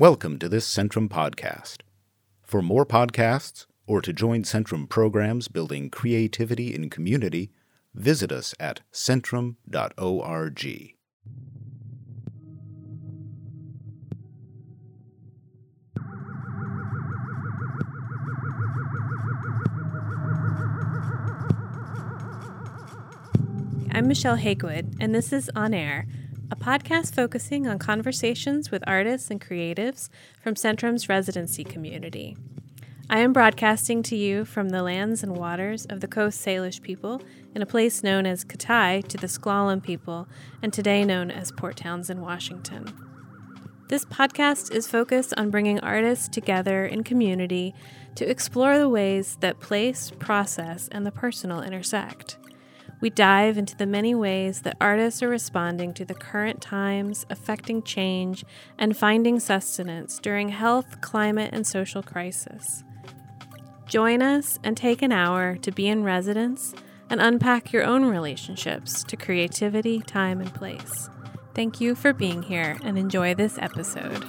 Welcome to this Centrum podcast. For more podcasts or to join Centrum programs building creativity in community, visit us at centrum.org. I'm Michelle Hagewood, and this is On Air, a podcast focusing on conversations with artists and creatives from Centrum's residency community. I am broadcasting to you from the lands and waters of the Coast Salish people in a place known as Katai to the S'Klallam people and today known as Port Townsend, Washington. This podcast is focused on bringing artists together in community to explore the ways that place, process, and the personal intersect. We dive into the many ways that artists are responding to the current times, affecting change, and finding sustenance during health, climate, and social crisis. Join us and take an hour to be in residence and unpack your own relationships to creativity, time, and place. Thank you for being here and enjoy this episode.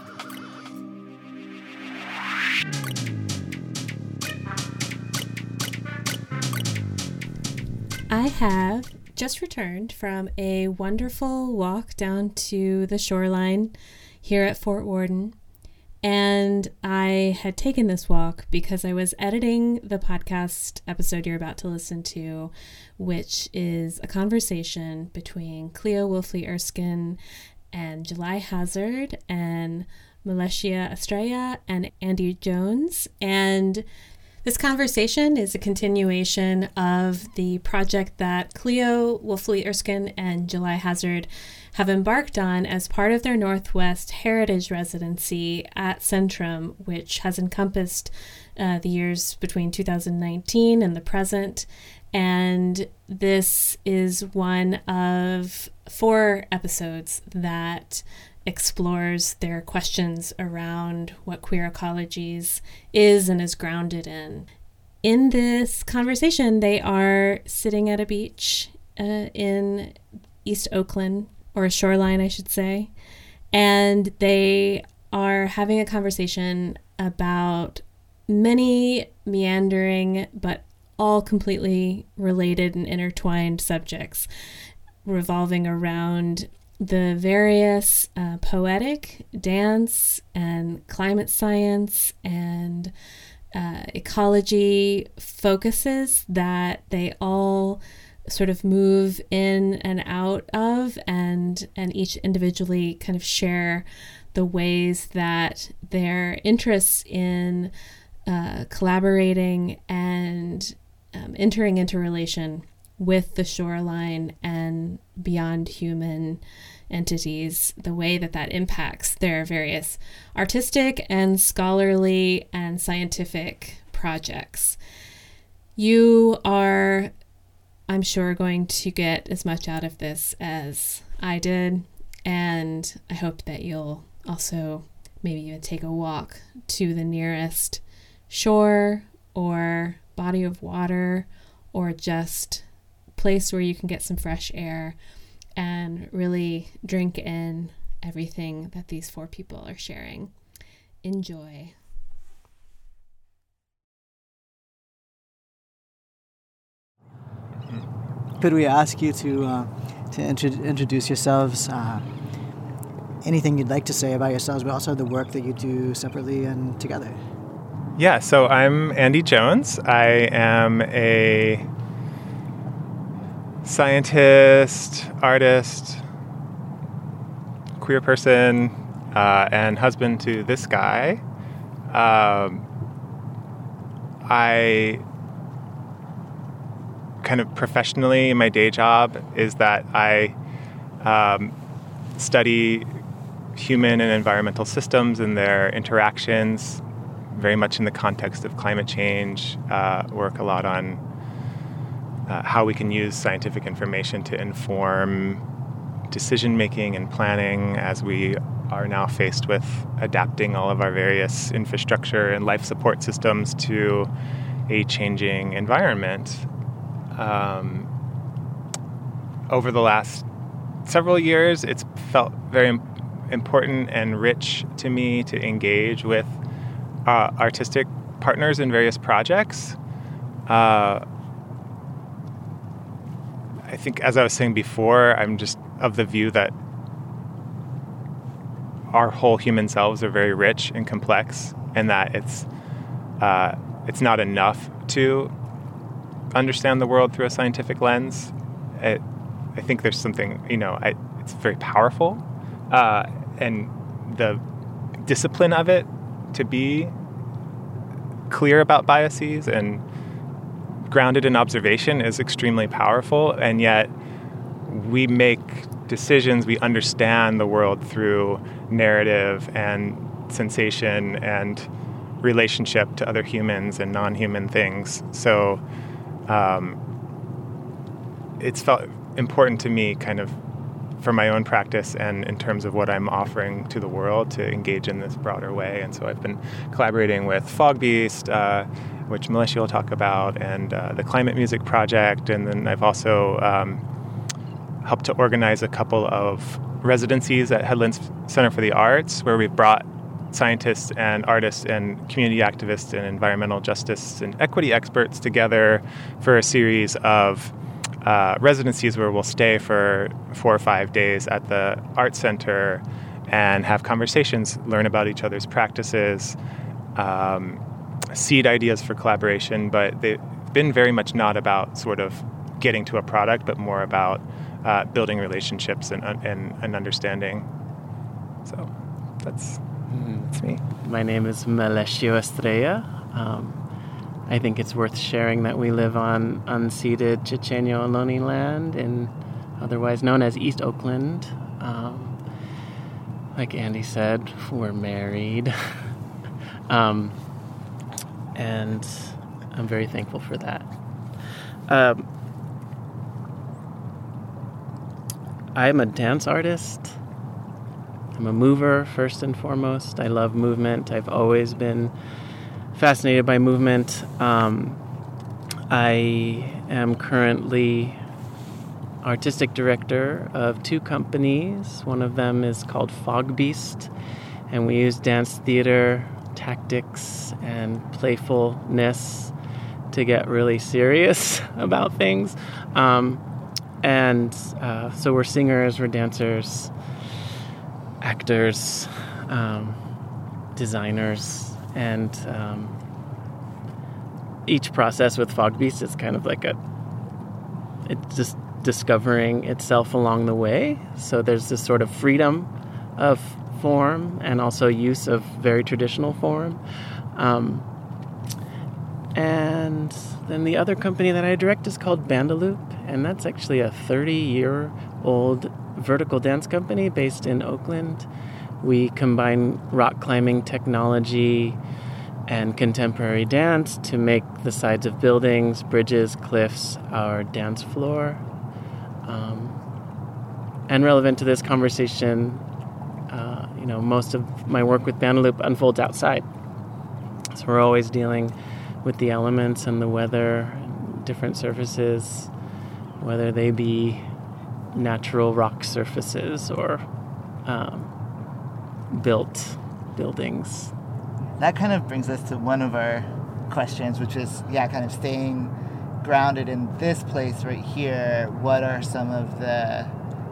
I have just returned from a wonderful walk down to the shoreline here at Fort Worden. And I had taken this walk because I was editing the podcast episode you're about to listen to, which is a conversation between Cleo Woelfle-Erskine and July Hazard and Melecio Estrella and Andy Jones. And this conversation is a continuation of the project that Cleo Woelfle-Erskine and July Hazard have embarked on as part of their Northwest Heritage Residency at Centrum, which has encompassed uh, the years between 2019 and the present. And this is one of four episodes that explores their questions around what queer ecologies is and is grounded in. In this conversation, they are sitting at a beach uh, in East Oakland, or a shoreline, I should say, and they are having a conversation about many meandering but all completely related and intertwined subjects revolving around the various uh, poetic, dance, and climate science and uh, ecology focuses that they all sort of move in and out of and and each individually kind of share the ways that their interests in uh, collaborating and um, entering into relation with the shoreline and beyond human entities, the way that that impacts their various artistic and scholarly and scientific projects. You are, I'm sure, going to get as much out of this as I did, and I hope that you'll also maybe even take a walk to the nearest shore or body of water or just place where you can get some fresh air and really drink in everything that these four people are sharing. Enjoy. Could we ask you to uh, to intro- introduce yourselves? Uh, anything you'd like to say about yourselves, but also the work that you do separately and together. Yeah, so I'm Andy Jones. I am a scientist, artist, queer person, uh, and husband to this guy. Um, I kind of professionally, my day job is that I um, study human and environmental systems and their interactions, very much in the context of climate change. Uh, work a lot on uh, how we can use scientific information to inform decision making and planning as we are now faced with adapting all of our various infrastructure and life support systems to a changing environment. Um, over the last several years, it's felt very important and rich to me to engage with uh, artistic partners in various projects. Uh, I think, as I was saying before, I'm just of the view that our whole human selves are very rich and complex, and that it's uh, it's not enough to understand the world through a scientific lens. It, I think there's something you know, I, it's very powerful, uh, and the discipline of it to be clear about biases and grounded in observation is extremely powerful, and yet we make decisions, we understand the world through narrative and sensation and relationship to other humans and non human things. So um, it's felt important to me, kind of for my own practice and in terms of what I'm offering to the world to engage in this broader way. And so I've been collaborating with Fogbeast, uh, which Melecio will talk about, and uh, the Climate Music Project. And then I've also um, helped to organize a couple of residencies at Headlands Center for the Arts, where we've brought scientists and artists and community activists and environmental justice and equity experts together for a series of uh, residencies where we'll stay for four or five days at the art center and have conversations, learn about each other's practices, um, seed ideas for collaboration. But they've been very much not about sort of getting to a product, but more about uh, building relationships and, and, and, understanding. So that's, mm. that's me. My name is Melecio Estrella. Um, I think it's worth sharing that we live on unceded Chochenyo Ohlone land, in otherwise known as East Oakland. Um, like Andy said, we're married. um, and I'm very thankful for that. Um, I'm a dance artist. I'm a mover, first and foremost. I love movement. I've always been fascinated by movement. Um, I am currently artistic director of two companies. One of them is called Fog Beast, and we use dance theater tactics and playfulness to get really serious about things. Um, and uh, so we're singers, we're dancers, actors, um, designers, and um, each process with Fogbeast is kind of like a it's just discovering itself along the way. So there's this sort of freedom of form and also use of very traditional form. Um, and then the other company that I direct is called Bandaloop, and that's actually a 30 year old vertical dance company based in Oakland. We combine rock climbing technology and contemporary dance to make the sides of buildings, bridges, cliffs our dance floor. Um, and relevant to this conversation, you know, most of my work with Bandaloop unfolds outside. So we're always dealing with the elements and the weather, different surfaces, whether they be natural rock surfaces or um, built buildings. That kind of brings us to one of our questions, which is yeah, kind of staying grounded in this place right here. What are some of the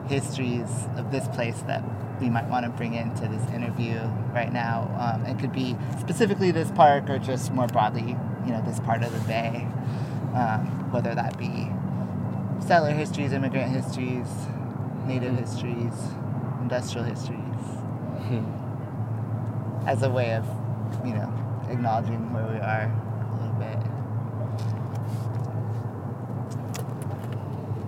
histories of this place that we might want to bring into this interview right now? Um, it could be specifically this park or just more broadly, you know, this part of the bay, um, whether that be settler histories, immigrant histories, native mm-hmm. histories, industrial histories, mm-hmm. as a way of, you know, acknowledging where we are a little bit.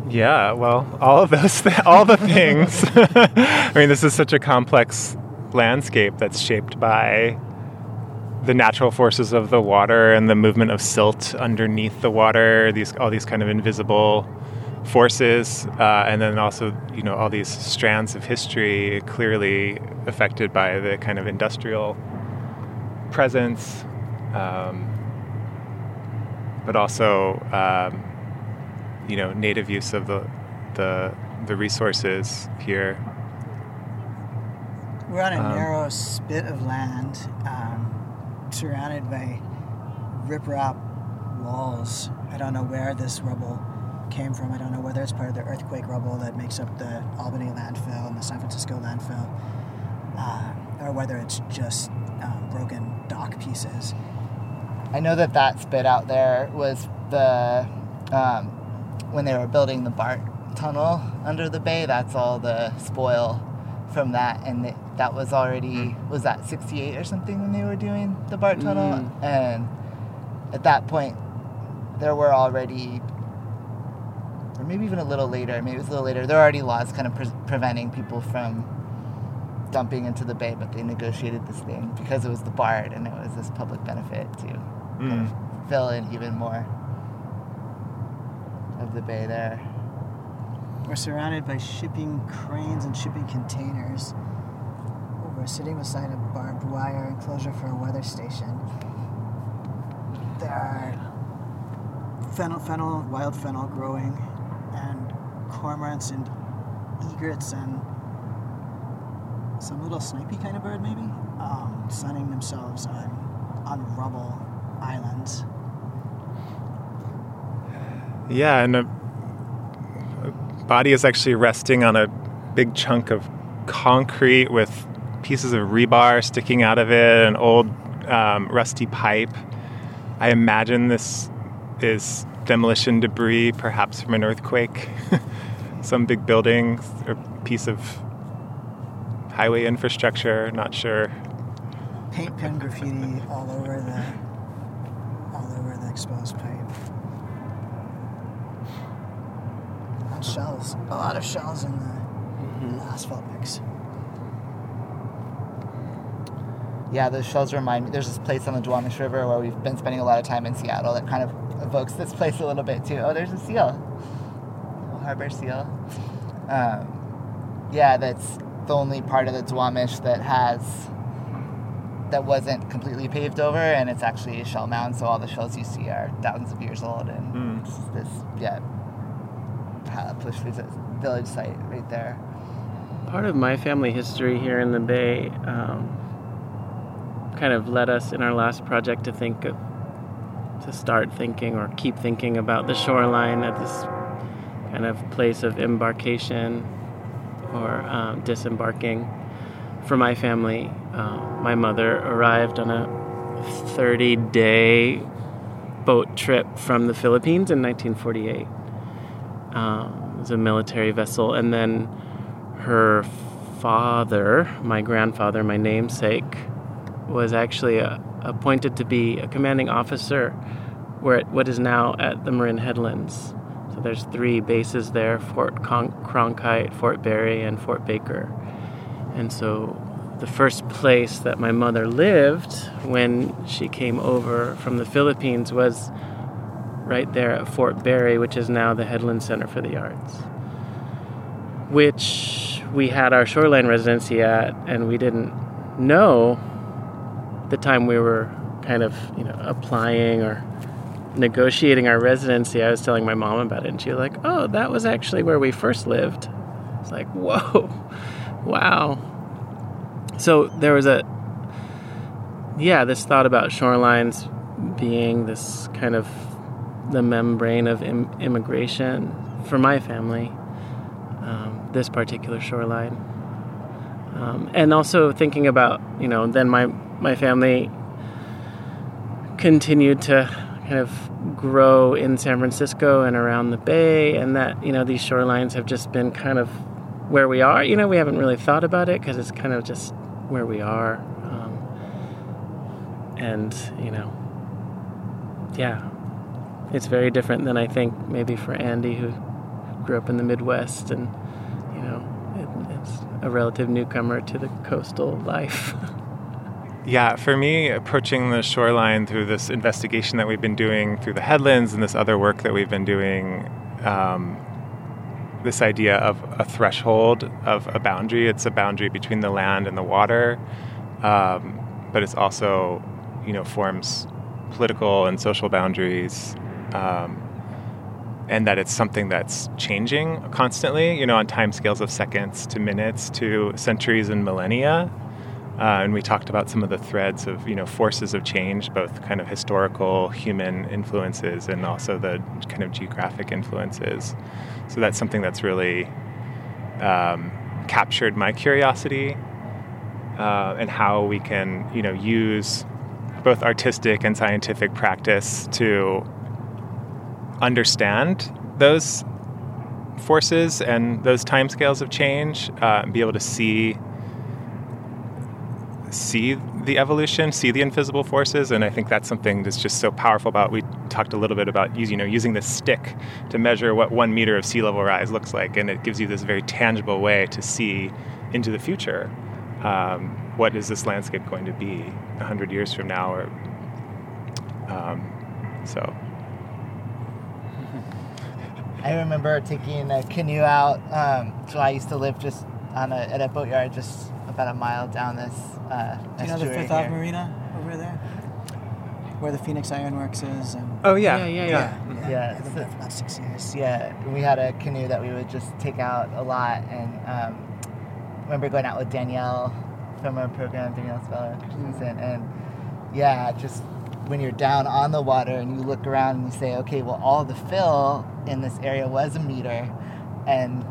Yeah, well, all of those, th- all the things. I mean, this is such a complex landscape that's shaped by the natural forces of the water and the movement of silt underneath the water. These all these kind of invisible forces, uh, and then also you know all these strands of history clearly affected by the kind of industrial presence, um, but also um, you know native use of the the the resources here. We're on a Um, narrow spit of land, um, surrounded by riprap walls. I don't know where this rubble came from. I don't know whether it's part of the earthquake rubble that makes up the Albany landfill and the San Francisco landfill, uh, or whether it's just um, broken dock pieces. I know that that spit out there was the um, when they were building the BART tunnel under the bay. That's all the spoil from that, and that was already was that '68 or something when they were doing the BART tunnel, Mm. and at that point there were already. Or maybe even a little later. Maybe it was a little later. There were already laws kind of pre- preventing people from dumping into the bay, but they negotiated this thing because it was the BART and it was this public benefit to kind of fill in even more of the bay there. We're surrounded by shipping cranes and shipping containers. We're sitting beside a barbed wire enclosure for a weather station. There are fennel, fennel, wild fennel growing, and cormorants and egrets and some little snipey kind of bird, maybe, um, sunning themselves on on rubble islands. Yeah, and a, a body is actually resting on a big chunk of concrete with pieces of rebar sticking out of it, an old um, rusty pipe. I imagine this is demolition debris, perhaps from an earthquake, some big building or piece of highway infrastructure. Not sure. paint pen graffiti all over the all over the exposed pipe. And shells. A lot of shells in the, in the asphalt mix. Yeah, those shells remind me. There's this place on the Duwamish River where we've been spending a lot of time in Seattle that kind of evokes this place a little bit too. Oh, there's a seal, a harbor seal. Um, yeah, that's the only part of the Duwamish that has that wasn't completely paved over, and it's actually a shell mound. So all the shells you see are thousands of years old, and Mm. it's this yeah, Push village site right there. Part of my family history here in the Bay um, kind of led us in our last project to think of, to start thinking or keep thinking about the shoreline at this kind of place of embarkation or um, disembarking. For my family, uh, my mother arrived on a 30 day boat trip from the Philippines in 1948. Um, it was a military vessel, and then her father, my grandfather, my namesake, was actually uh appointed to be a commanding officer where at what is now at the Marin Headlands. So there's three bases there: Fort Con- Cronkite, Fort Barry, and Fort Baker. And so the first place that my mother lived when she came over from the Philippines was right there at Fort Barry, which is now the Headland Center for the Arts which we had our shoreline residency at, and we didn't know the time we were kind of you know applying or negotiating our residency. I was telling my mom about it, and she was like, "Oh, that was actually where we first lived." It's like, "Whoa, wow." So there was a yeah, this thought about shorelines being this kind of the membrane of Im- immigration for my family um, this particular shoreline. Um, and also thinking about, you know, then my, my family continued to kind of grow in San Francisco and around the bay, and that, you know, these shorelines have just been kind of where we are. You know, we haven't really thought about it because it's kind of just where we are. Um, and, you know, yeah, it's very different than I think maybe for Andy, who grew up in the Midwest and, you know, it, it's a relative newcomer to the coastal life. Yeah, for me, approaching the shoreline through this investigation that we've been doing through the headlands and this other work that we've been doing, um, this idea of a threshold of a boundary. It's a boundary between the land and the water, um, but it's also, you know, forms political and social boundaries. Um, and that it's something that's changing constantly, you know, on time scales of seconds to minutes to centuries and millennia. Uh, and we talked about some of the threads of, you know, forces of change, both kind of historical human influences and also the kind of geographic influences. So that's something that's really um, captured my curiosity uh, and how we can, you know, use both artistic and scientific practice to understand those forces and those timescales of change, uh, be able to see see the evolution, see the invisible forces, and I think that's something that's just so powerful about. We talked a little bit about you know using this stick to measure what one meter of sea level rise looks like, and it gives you this very tangible way to see into the future. Um, what is this landscape going to be hundred years from now, or um, so I remember taking a canoe out. Um, so I used to live just on a, at a boatyard just about a mile down this. Uh, Do you know the estuary Fifth Ave. Marina over there, where the Phoenix Ironworks is? And oh yeah, Yeah, yeah, yeah, Yeah, I've been there for about six years. Yeah, we had a canoe that we would just take out a lot, and um, I remember going out with Danielle from our program, Danielle Speller, she was in, and yeah, just when you're down on the water and you look around and you say, okay, well, all the fill in this area was a meter, and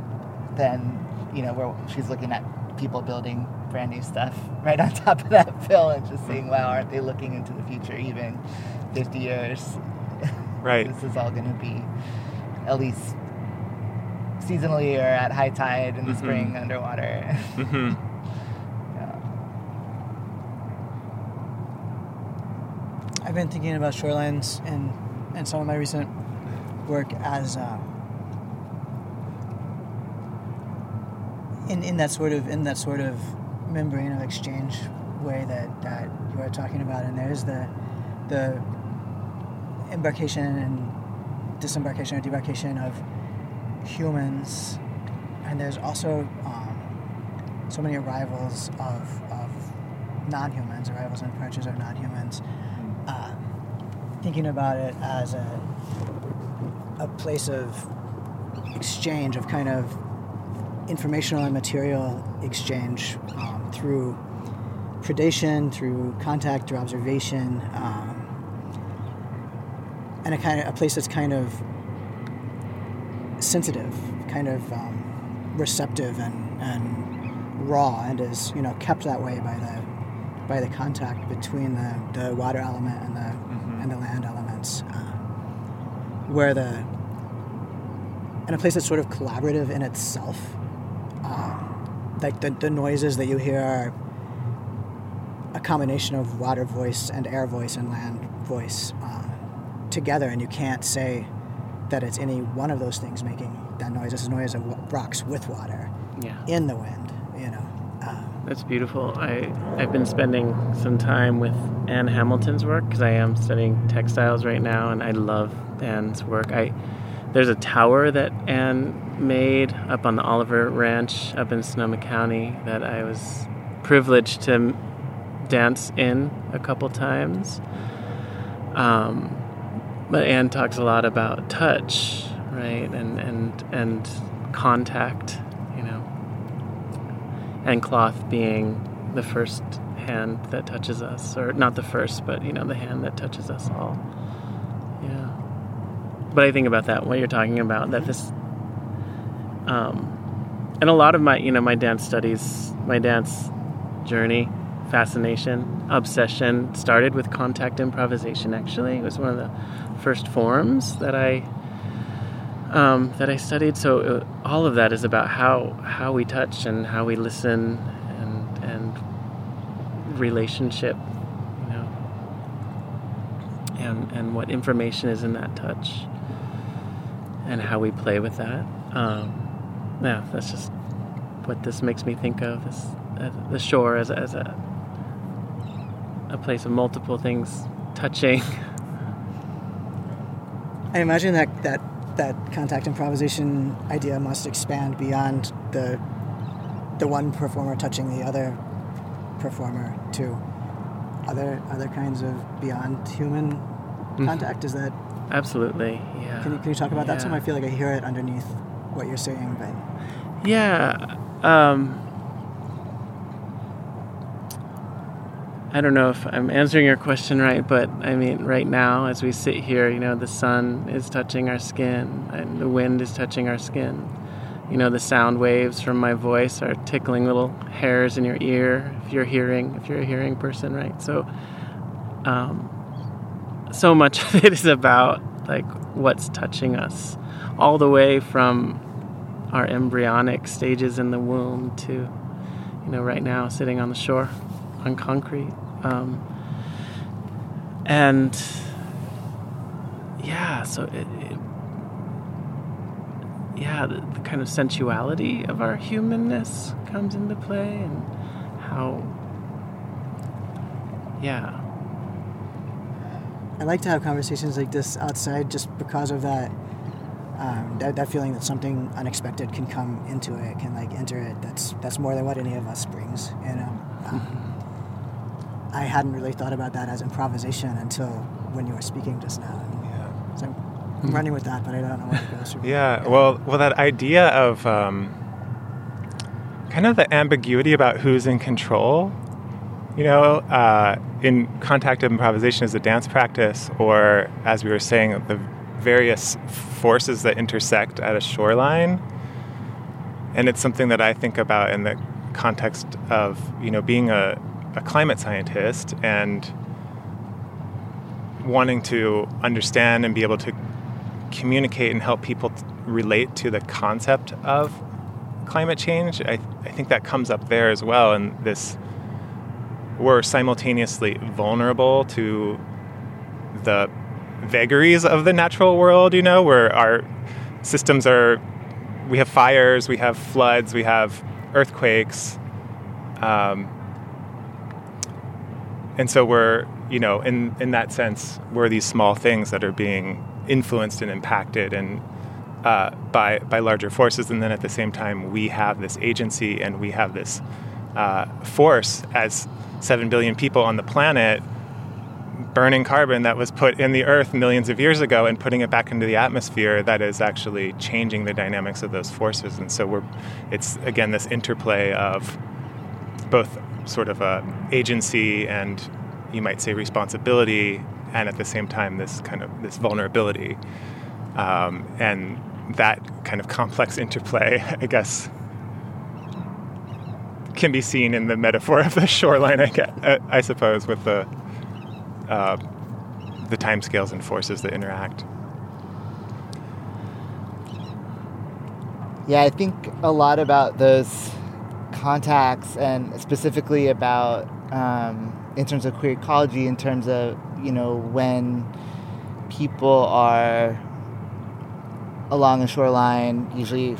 then you know where she's looking at people building brand new stuff right on top of that fill and just saying, wow, aren't they looking into the future even 50 years? right. this is all going to be at least seasonally or at high tide in the Mhm. spring underwater. hmm I've been thinking about shorelines and and some of my recent work as uh, in in that sort of in that sort of membrane of exchange way that that you are talking about. And there's the the embarkation and disembarkation or debarkation of humans, and there's also um, so many arrivals of of non-humans, arrivals and departures of non-humans. Thinking about it as a a place of exchange of kind of informational and material exchange um, through predation, through contact, through observation, um, and a kind of a place that's kind of sensitive, kind of um, receptive and and raw, and is you know kept that way by the by the contact between the, the water element and the the land elements, uh, where the in a place that's sort of collaborative in itself. Um, like the, the noises that you hear are a combination of water voice and air voice and land voice uh, together, and you can't say that it's any one of those things making that noise. It's a noise of rocks with water Yeah. in the wind, you know. That's beautiful. I I've been spending some time with Ann Hamilton's work because I am studying textiles right now, and I love Ann's work. I there's a tower that Ann made up on the Oliver Ranch up in Sonoma County that I was privileged to dance in a couple times. Um, but Ann talks a lot about touch, right, and and and contact, and cloth being the first hand that touches us or not the first but you know the hand that touches us all. Yeah. But i think about that what you're talking about that this um and a lot of my you know my dance studies my dance journey fascination obsession started with contact improvisation actually. It was one of the first forms that i um, that I studied. So uh, all of that is about how how we touch and how we listen and and relationship, you know, and and what information is in that touch, and how we play with that. Um, yeah, that's just what this makes me think of as, as the shore as as a a place of multiple things touching. I imagine that that that contact improvisation idea must expand beyond the the one performer touching the other performer to other other kinds of beyond human contact. Is that absolutely. Yeah. Can you, can you talk about that some? Yeah. I feel like I hear it underneath what you're saying, but Yeah. Um, I don't know if I'm answering your question right, but I mean, right now, as we sit here, you know, the sun is touching our skin and the wind is touching our skin. You know, the sound waves from my voice are tickling little hairs in your ear if you're hearing, if you're a hearing person, right? So, um, so much of it is about like what's touching us, all the way from our embryonic stages in the womb to, you know, right now sitting on the shore on concrete. Um, and yeah, so it, it yeah, the, the kind of sensuality of our humanness comes into play and how, yeah, I like to have conversations like this outside just because of that. Um, that, that feeling that something unexpected can come into it, can like enter it. That's that's more than what any of us brings. You know, um, I hadn't really thought about that as improvisation until when you were speaking just now. Yeah. So I'm, I'm running with that, but I don't know where to go. So Yeah, well, well, that idea of um, kind of the ambiguity about who's in control, you know, uh, in contact improvisation as a dance practice, or as we were saying, the various forces that intersect at a shoreline. And it's something that I think about in the context of, you know, being a, a climate scientist and wanting to understand and be able to communicate and help people relate to the concept of climate change. I, I think that comes up there as well. And this, we're simultaneously vulnerable to the vagaries of the natural world, you know, where our systems are, we have fires, we have floods, we have earthquakes. Um, and so we're, you know, in, in that sense, we're these small things that are being influenced and impacted and uh, by by larger forces, and then at the same time, we have this agency and we have this uh, force as seven billion people on the planet burning carbon that was put in the earth millions of years ago and putting it back into the atmosphere that is actually changing the dynamics of those forces. And so we're it's again this interplay of both sort of a agency and you might say responsibility and at the same time this kind of this vulnerability. Um, and that kind of complex interplay i guess can be seen in the metaphor of the shoreline i, guess, I suppose with the uh, the timescales and forces that interact. Yeah, I think a lot about those contacts and specifically about um, in terms of queer ecology, in terms of you know when people are along a shoreline. Usually,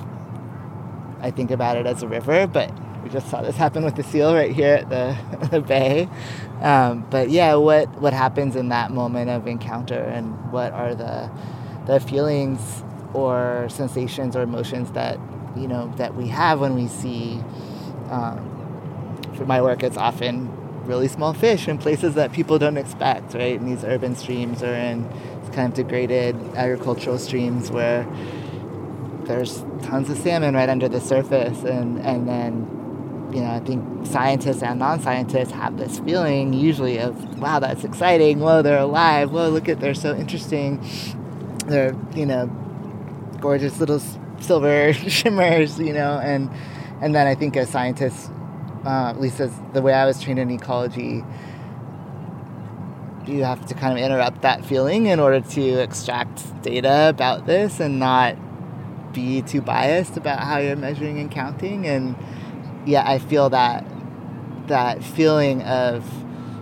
I think about it as a river, but we just saw this happen with the seal right here at the, the bay. Um, but yeah, what what happens in that moment of encounter, and what are the the feelings or sensations or emotions that you know that we have when we see. Um, for my work, it's often really small fish in places that people don't expect, right? In these urban streams or in kind of degraded agricultural streams where there's tons of salmon right under the surface, and and then you know, I think scientists and non-scientists have this feeling usually of, wow, that's exciting. Whoa, they're alive. Whoa, look at, they're so interesting. They're, you know, gorgeous little silver shimmers, you know, and and then I think as scientists, uh, at least as the way I was trained in ecology, you have to kind of interrupt that feeling in order to extract data about this and not be too biased about how you're measuring and counting and yeah, I feel that that feeling of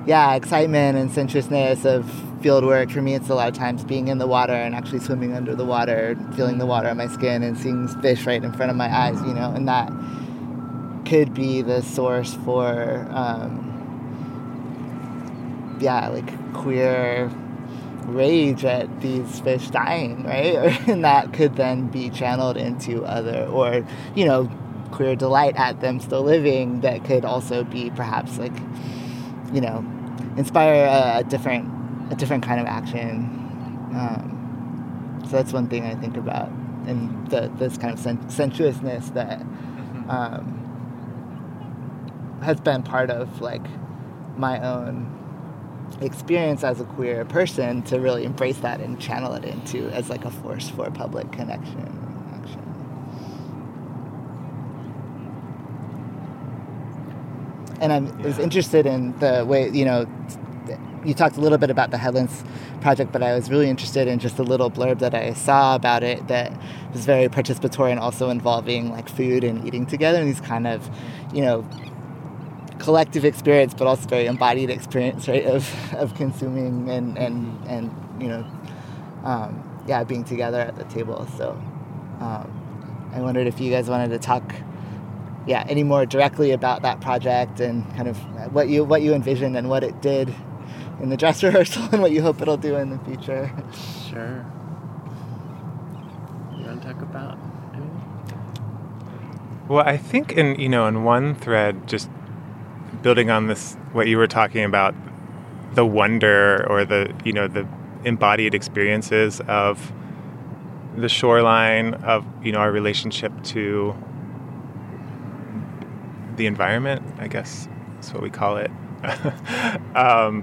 yeah, excitement and sensuousness of field work. For me, it's a lot of times being in the water and actually swimming under the water, feeling the water on my skin, and seeing fish right in front of my eyes. You know, and that could be the source for um, yeah, like queer rage at these fish dying, right? and that could then be channeled into other, or you know, queer delight at them still living that could also be perhaps like you know inspire a, different a different kind of action um, so that's one thing I think about, and the, this kind of sen- sensuousness that um, has been part of like my own experience as a queer person to really embrace that and channel it into as like a force for public connection and action. And I'm I was interested in the way you know you talked a little bit about the Headlands project, but I was really interested in just a little blurb that I saw about it that was very participatory and also involving like food and eating together and these kind of, you know, collective experience, but also very embodied experience, right, of, of consuming and, and, and you know, um, yeah, being together at the table. So um, I wondered if you guys wanted to talk, yeah, any more directly about that project and kind of what you what you envisioned and what it did in the dress rehearsal and what you hope it'll do in the future. Sure. You want to talk about anything? Well, I think in you know in one thread, just building on this, what you were talking about, the wonder or the you know the embodied experiences of the shoreline of you know our relationship to the environment. I guess that's what we call it. um,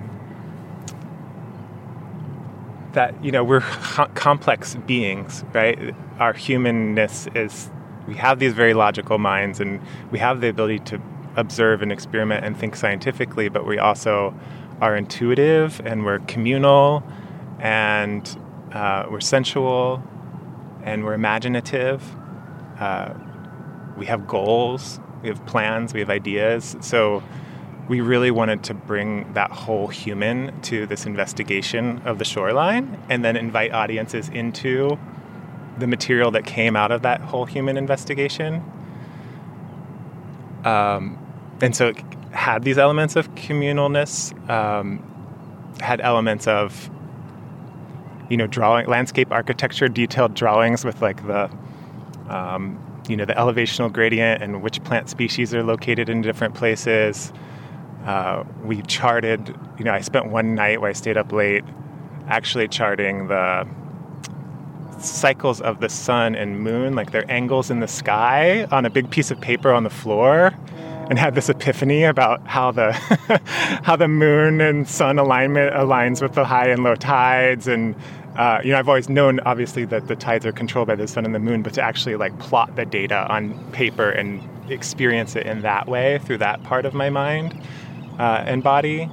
that you know we're co- complex beings, right? Our humanness is we have these very logical minds, and we have the ability to observe and experiment and think scientifically, but we also are intuitive and we're communal and uh, we're sensual and we're imaginative. Uh, we have goals, we have plans, we have ideas. So we really wanted to bring that whole human to this investigation of the shoreline and then invite audiences into the material that came out of that whole human investigation. Um, and so it had these elements of communalness, um, had elements of, you know, drawing, landscape architecture, detailed drawings with like the, um, you know, the elevational gradient and which plant species are located in different places. Uh, we charted, you know, I spent one night where I stayed up late actually charting the cycles of the sun and moon, like their angles in the sky, on a big piece of paper on the floor, and had this epiphany about how the how the moon and sun alignment aligns with the high and low tides. And uh, you know, I've always known, obviously, that the tides are controlled by the sun and the moon, but to actually like plot the data on paper and experience it in that way through that part of my mind uh, and body.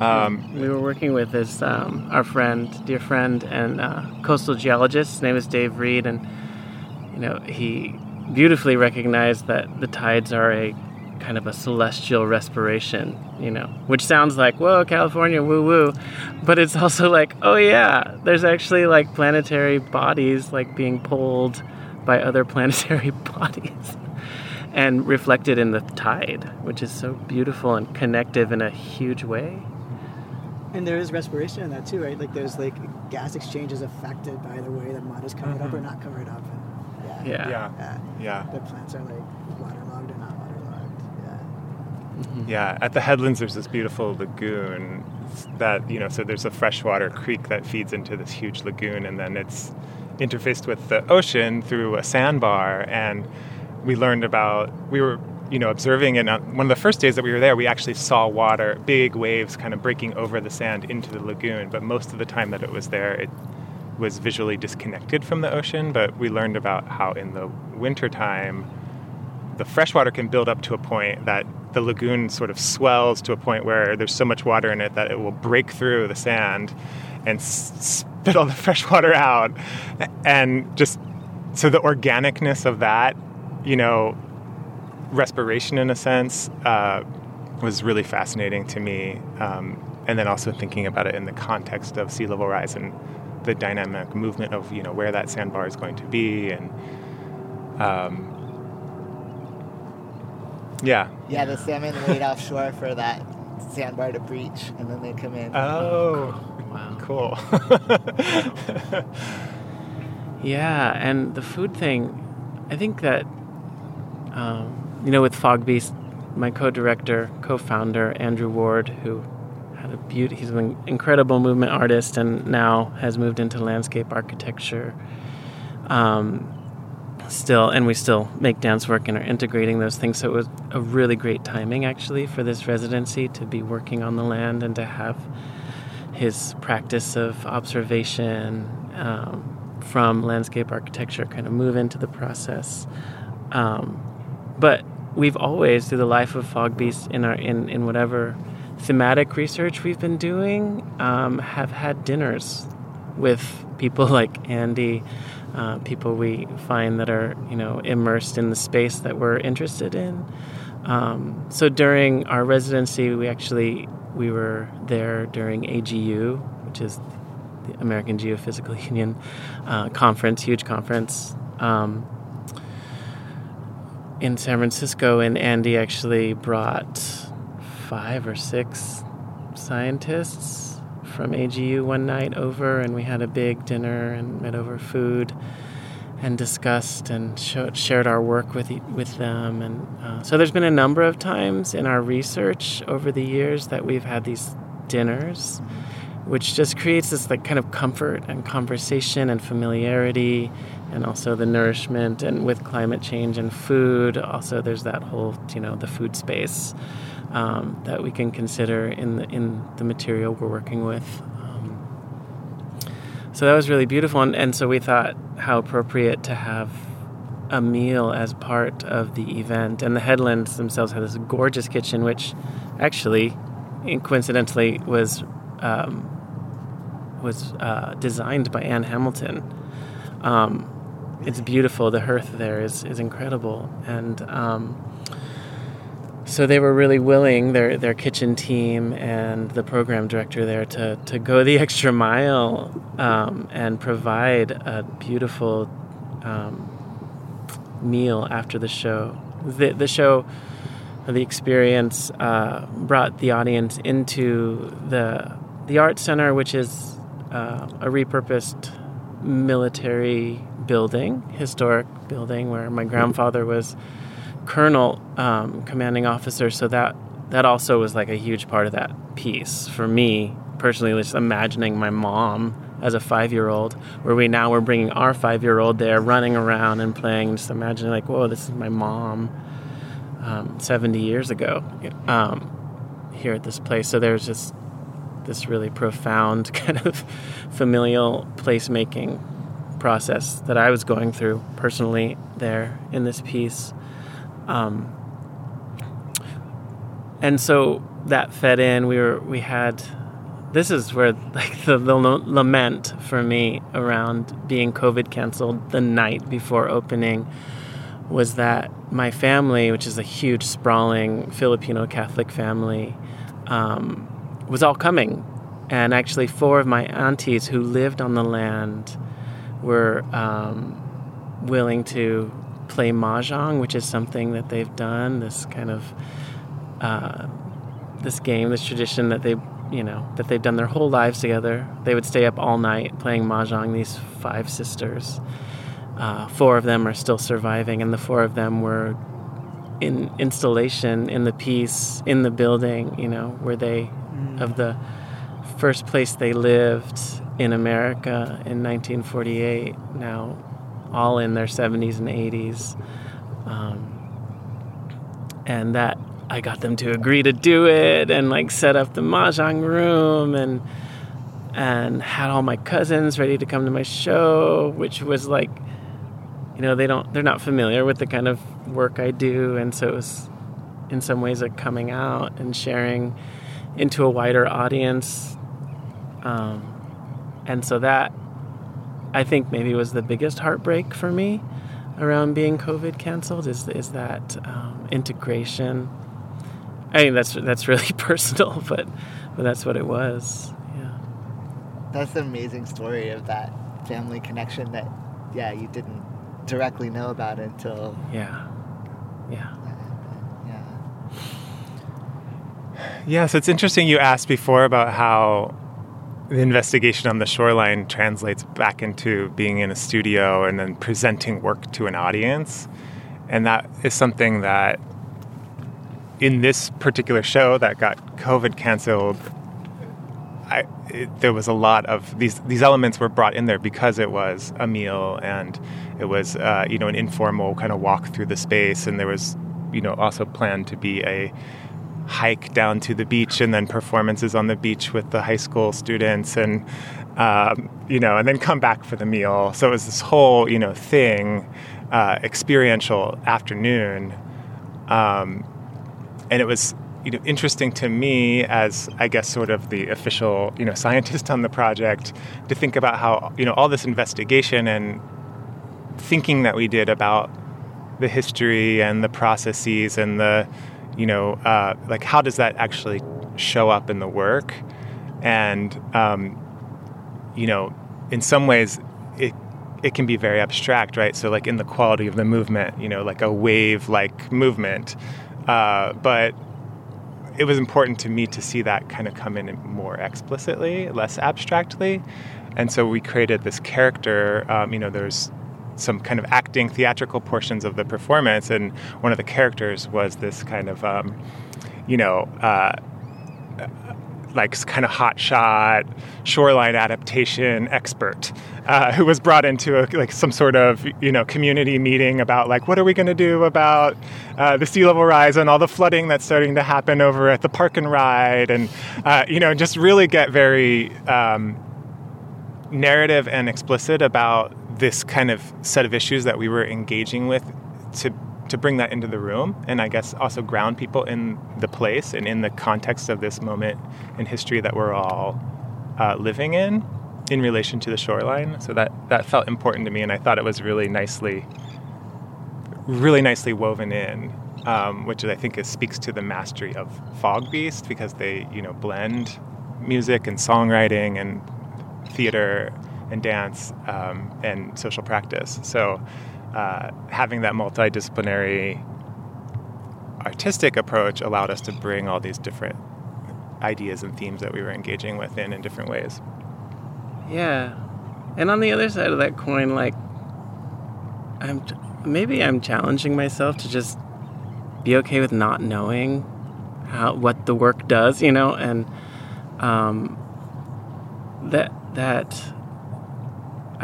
Um, we were working with this um, our friend, dear friend, and uh, coastal geologist. His name is Dave Reed, and you know he beautifully recognized that the tides are a kind of a celestial respiration. You know, which sounds like whoa, California, woo woo, but it's also like oh yeah, there's actually like planetary bodies like being pulled by other planetary bodies. And reflected in the tide, which is so beautiful and connective in a huge way. And there is respiration in that too, right? Like there's like gas exchanges affected by the way the mud is covered up or mm-hmm. not covered up. And yeah, Yeah. yeah, yeah. yeah. The plants are like waterlogged or not waterlogged. Yeah. Yeah, at the headlands there's this beautiful lagoon that, you know, so there's a freshwater creek that feeds into this huge lagoon and then it's interfaced with the ocean through a sandbar and we learned about we were you know observing it on uh, one of the first days that we were there we actually saw water big waves kind of breaking over the sand into the lagoon but most of the time that it was there it was visually disconnected from the ocean but we learned about how in the wintertime the freshwater can build up to a point that the lagoon sort of swells to a point where there's so much water in it that it will break through the sand and spit all the fresh water out. And just so the organicness of that you know respiration in a sense uh, was really fascinating to me um, and then also thinking about it in the context of sea level rise and the dynamic movement of you know where that sandbar is going to be and um, yeah Yeah, the salmon wait offshore for that sandbar to breach, and then they come in. oh Wow. cool Yeah, and the food thing, I think that, um, you know, with Fog Beast, my co director, co founder, Andrew Ward, who had a beauty. He's an incredible movement artist, and now has moved into landscape architecture. Um, still, and we still make dance work and are integrating those things. So it was a really great timing, actually, for this residency to be working on the land and to have his practice of observation um, from landscape architecture kind of move into the process. Um, but we've always, through the life of Fog Beast, in our in in whatever thematic research we've been doing, um, have had dinners with people like Andy, uh, people we find that are you know immersed in the space that we're interested in. Um, so during our residency, we actually we were there during AGU, which is the American Geophysical Union uh, conference, huge conference. Um, in San Francisco, and Andy actually brought five or six scientists from AGU one night over, and we had a big dinner and met over food and discussed and shared our work with with them. And uh, so there's been a number of times in our research over the years that we've had these dinners, which just creates this like kind of comfort and conversation and familiarity and also the nourishment and with climate change and food also there's that whole you know the food space um, that we can consider in the in the material we're working with. Um, so that was really beautiful and, and so we thought how appropriate to have a meal as part of the event. And the headlands themselves had this gorgeous kitchen which actually coincidentally was um, was uh, designed by Ann Hamilton. Um, it's beautiful. The hearth there is is incredible, and um, so they were really willing their their kitchen team and the program director there to to go the extra mile um, and provide a beautiful um, meal after the show. The the show. The experience uh, brought the audience into the the art center, which is uh, a repurposed military building, historic building where my grandfather was colonel, um, commanding officer. So that that also was like a huge part of that piece for me personally. Just imagining my mom as a five year old, where we now were bringing our five year old there, running around and playing. Just imagining like, whoa, this is my mom, um, seventy years ago, um, here at this place. So there's just this really profound kind of familial placemaking process that I was going through personally there in this piece. Um, and so that fed in. We were we had this is where like the, the lament for me around being COVID canceled the night before opening was that my family, which is a huge sprawling Filipino Catholic family, um, was all coming, and actually four of my aunties who lived on the land were um, willing to play mahjong, which is something that they've done. This kind of uh, this game, this tradition that they you know that they've done their whole lives together. They would stay up all night playing mahjong. These five sisters, uh, four of them are still surviving, and the four of them were in installation in the piece in the building. You know where they mm. of the first place they lived in America in 1948, now all in their 70s and 80s. Um, and that I got them to agree to do it and like set up the mahjong room and and had all my cousins ready to come to my show, which was like, you know, they don't they're not familiar with the kind of work I do, and so it was in some ways a coming out and sharing into a wider audience. Um, and so that I think maybe was the biggest heartbreak for me around being COVID canceled is is that um, integration. I mean that's that's really personal, but but that's what it was. Yeah. That's the amazing story of that family connection that yeah you didn't directly know about until yeah yeah yeah yeah so it's interesting you asked before about how the investigation on the shoreline translates back into being in a studio and then presenting work to an audience. And that is something that in this particular show that got COVID canceled, I, it, there was a lot of these these elements were brought in there because it was a meal and it was uh, you know an informal kind of walk through the space, and there was you know also planned to be a hike down to the beach and then performances on the beach with the high school students and um, you know and then come back for the meal. So it was this whole you know thing uh, experiential afternoon. Um, and it was you know interesting to me as I guess sort of the official you know scientist on the project to think about how you know all this investigation and thinking that we did about the history and the processes and the you know uh, like how does that actually show up in the work and um, you know in some ways it it can be very abstract right so like in the quality of the movement you know like a wave like movement uh, but it was important to me to see that kind of come in more explicitly, less abstractly. And so we created this character. Um, you know, there's some kind of acting, theatrical portions of the performance, and one of the characters was this kind of, um, you know, uh, like kind of hotshot shoreline adaptation expert uh, who was brought into a, like some sort of you know community meeting about like what are we going to do about uh, the sea level rise and all the flooding that's starting to happen over at the park and ride and uh, you know just really get very um, narrative and explicit about this kind of set of issues that we were engaging with to to bring that into the room and I guess also ground people in the place and in the context of this moment in history that we're all uh, living in in relation to the shoreline. So that that felt important to me, and I thought it was really nicely, really nicely woven in, um, which I think is, speaks to the mastery of Fog Beast because they you know blend music and songwriting and theater and dance um, and social practice. So uh, having that multidisciplinary artistic approach allowed us to bring all these different ideas and themes that we were engaging with in in different ways. Yeah. And on the other side of that coin, like, I'm maybe I'm challenging myself to just be okay with not knowing how what the work does, you know, and um, that that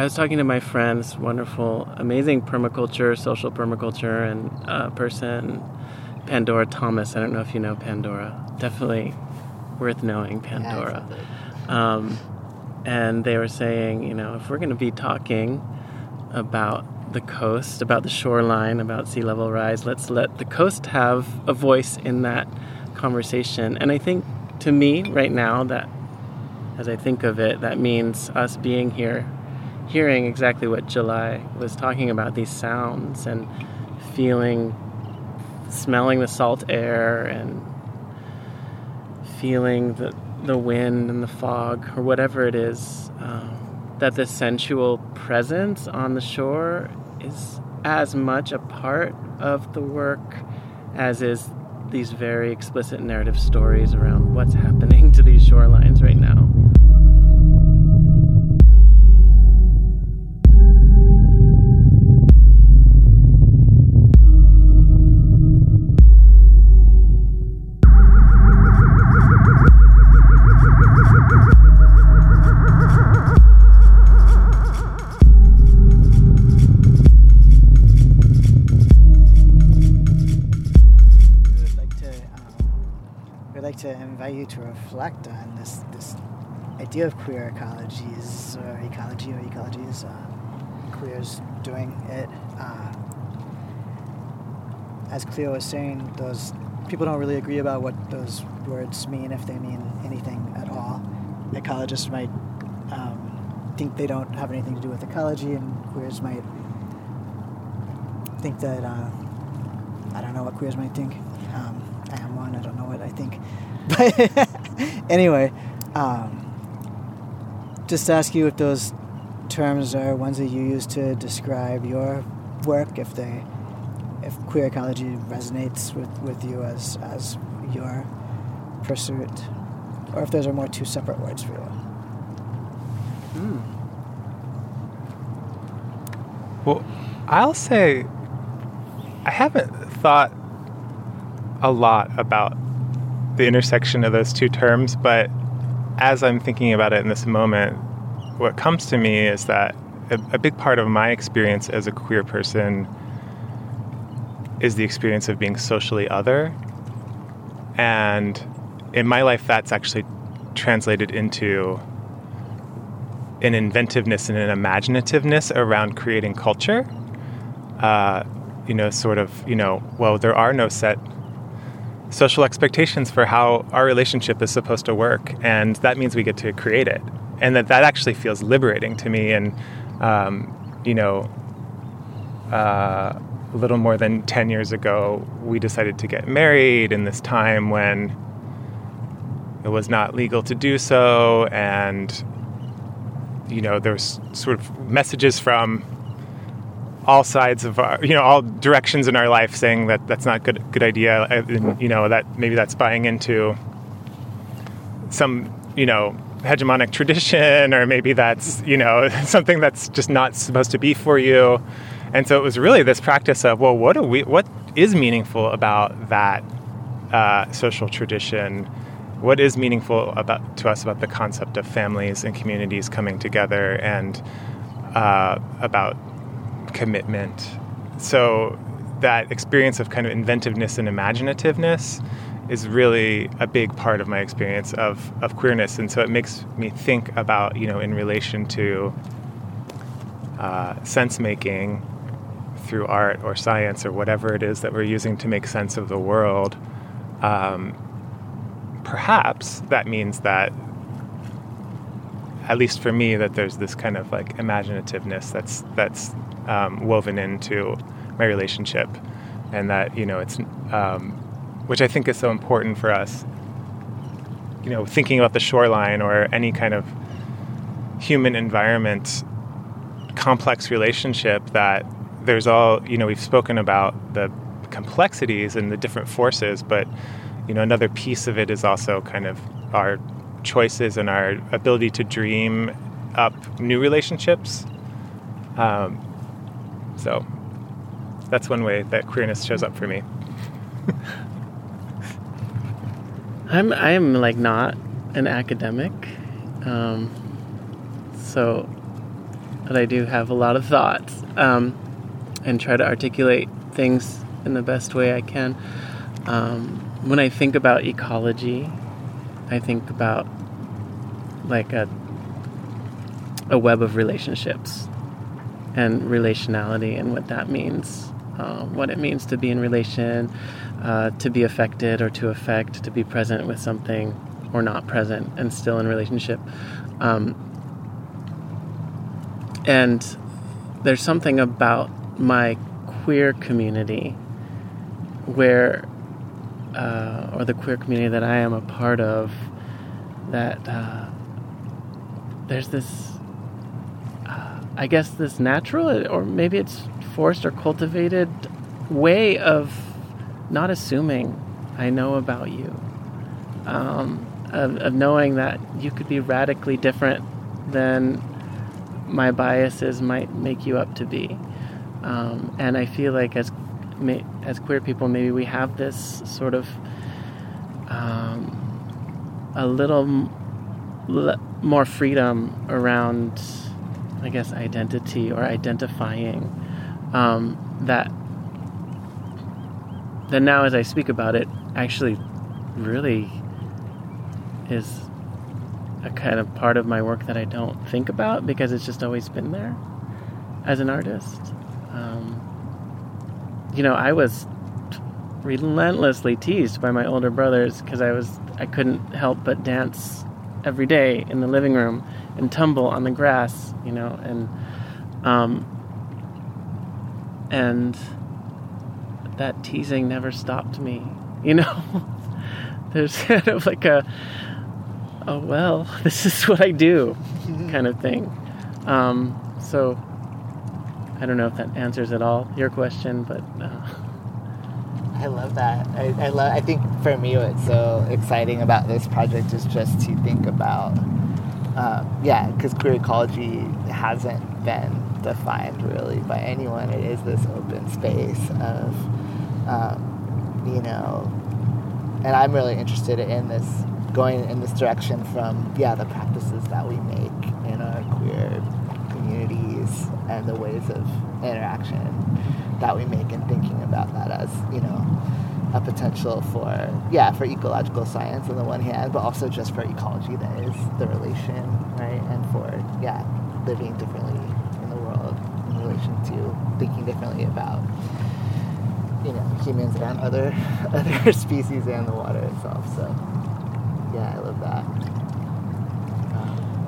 I was talking to my friends, wonderful, amazing permaculture, social permaculture, and uh, person, Pandora Thomas. I don't know if you know Pandora. Definitely worth knowing Pandora. Yeah, um, and they were saying, you know, if we're going to be talking about the coast, about the shoreline, about sea level rise, let's let the coast have a voice in that conversation. And I think to me, right now, that as I think of it, that means us being here hearing exactly what July was talking about these sounds and feeling, smelling the salt air and feeling the, the wind and the fog or whatever it is, um, that the sensual presence on the shore is as much a part of the work as is these very explicit narrative stories around what's happening to these shorelines right now. You to reflect on this this idea of queer ecologies or ecology or ecologies, uh, queers doing it. Uh, as Cleo was saying, those people don't really agree about what those words mean if they mean anything at all. Ecologists might um, think they don't have anything to do with ecology, and queers might think that uh, I don't know what queers might think. Um, I am one. I don't know what I think. But anyway, um, just ask you if those terms are ones that you use to describe your work, if they, if queer ecology resonates with, with you as as your pursuit, or if those are more two separate words for you. Mm. Well, I'll say I haven't thought a lot about the intersection of those two terms, but as I'm thinking about it in this moment, what comes to me is that a, a big part of my experience as a queer person is the experience of being socially other. And in my life, that's actually translated into an inventiveness and an imaginativeness around creating culture. Uh, you know, sort of, you know, well, there are no set social expectations for how our relationship is supposed to work, and that means we get to create it, and that that actually feels liberating to me. And um, you know, uh, a little more than ten years ago, we decided to get married in this time when it was not legal to do so, and you know, there's sort of messages from all sides of our, you know, all directions in our life saying that that's not good, good idea. And, you know, that maybe that's buying into some, you know, hegemonic tradition, or maybe that's, you know, something that's just not supposed to be for you. And so it was really this practice of, well, what are we, what is meaningful about that uh, social tradition? What is meaningful about to us about the concept of families and communities coming together and uh, about commitment. So that experience of kind of inventiveness and imaginativeness is really a big part of my experience of, of queerness. And so it makes me think about, you know, in relation to uh, sense making through art or science or whatever it is that we're using to make sense of the world. Um, perhaps that means that at least for me that there's this kind of like imaginativeness that's that's um, woven into my relationship, and that you know it's um, which I think is so important for us. You know, thinking about the shoreline or any kind of human environment complex relationship that there's all you know we've spoken about the complexities and the different forces but you know another piece of it is also kind of our choices and our ability to dream up new relationships um, so that's one way that queerness shows up for me. I'm I'm like not an academic, um, so but I do have a lot of thoughts um, and try to articulate things in the best way I can. Um, when I think about ecology, I think about like a a web of relationships and relationality and what that means. Uh, what it means to be in relation, uh, to be affected or to affect, to be present with something or not present and still in relationship. Um, and there's something about my queer community where, uh, or the queer community that I am a part of, that uh, there's this I guess this natural or maybe it's forced or cultivated way of not assuming I know about you. Um, of, of knowing that you could be radically different than my biases might make you up to be. Um, and I feel like as as queer people, maybe we have this sort of um, a little more freedom around I guess, identity or identifying um, that that now, as I speak about it, actually really is a kind of part of my work that I don't think about because it's just always been there as an artist. Um, you know, I was relentlessly teased by my older brothers because I was I couldn't help but dance every day in the living room and tumble on the grass, you know, and um, and that teasing never stopped me, you know. There's kind of like a oh well, this is what I do, kind of thing. Um, so I don't know if that answers at all your question, but. Uh, I love that. I, I love. I think for me, what's so exciting about this project is just to think about um, yeah, because queer ecology hasn't been defined really by anyone. It is this open space of, um, you know, and I'm really interested in this going in this direction from yeah the practices that we make in our queer communities and the ways of interaction that we make and thinking about that as you know a potential for yeah for ecological science on the one hand but also just for ecology that is the relation right? And for yeah living differently in the world in relation to thinking differently about you know humans and other other species and the water itself. So yeah i love that. Um,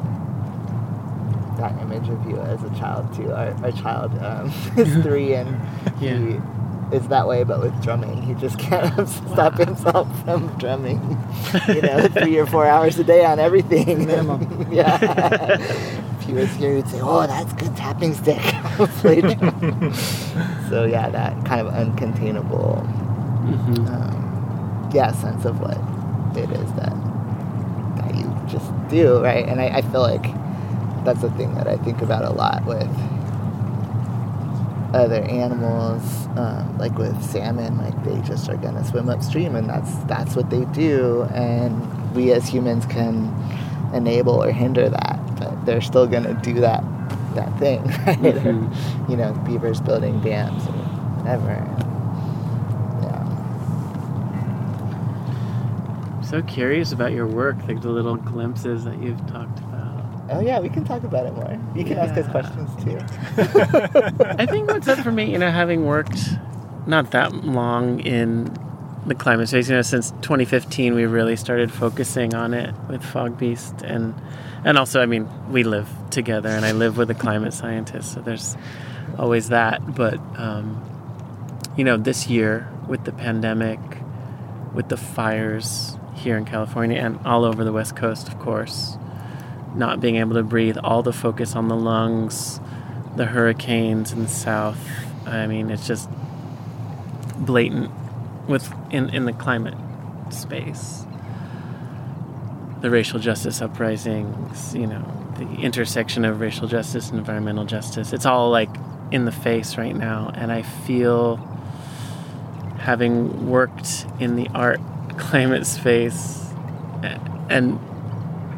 that image of you as a child too our, our child um, is three and Yeah. he is that way but with drumming he just can't stop himself from drumming you know three or four hours a day on everything Minimum. yeah if he was here he'd say oh that's good tapping stick I'll play drum." so yeah that kind of uncontainable Mhm. um, yeah sense of what it is that that you just do right and I, I feel like that's the thing that I think about a lot with other animals um, like with salmon like they just are gonna swim upstream and that's that's what they do and we as humans can enable or hinder that but they're still gonna do that that thing right Mhm. you know beavers building dams or whatever yeah I'm so curious about your work, like the little glimpses that you've talked about. Oh yeah, we can talk about it more. You can ask us questions too. I think what's up for me, you know, having worked not that long in the climate space, you know, since 2015, we really started focusing on it with Fog Beast, and and also, I mean, we live together, and I live with a climate scientist, so there's always that. But um, you know, this year with the pandemic, with the fires here in California and all over the West Coast, of course, not being able to breathe, all the focus on the lungs, the hurricanes in the south. I mean, it's just blatant with in, in the climate space. The racial justice uprisings, you know, the intersection of racial justice and environmental justice. It's all like in the face right now, and I feel having worked in the art climate space and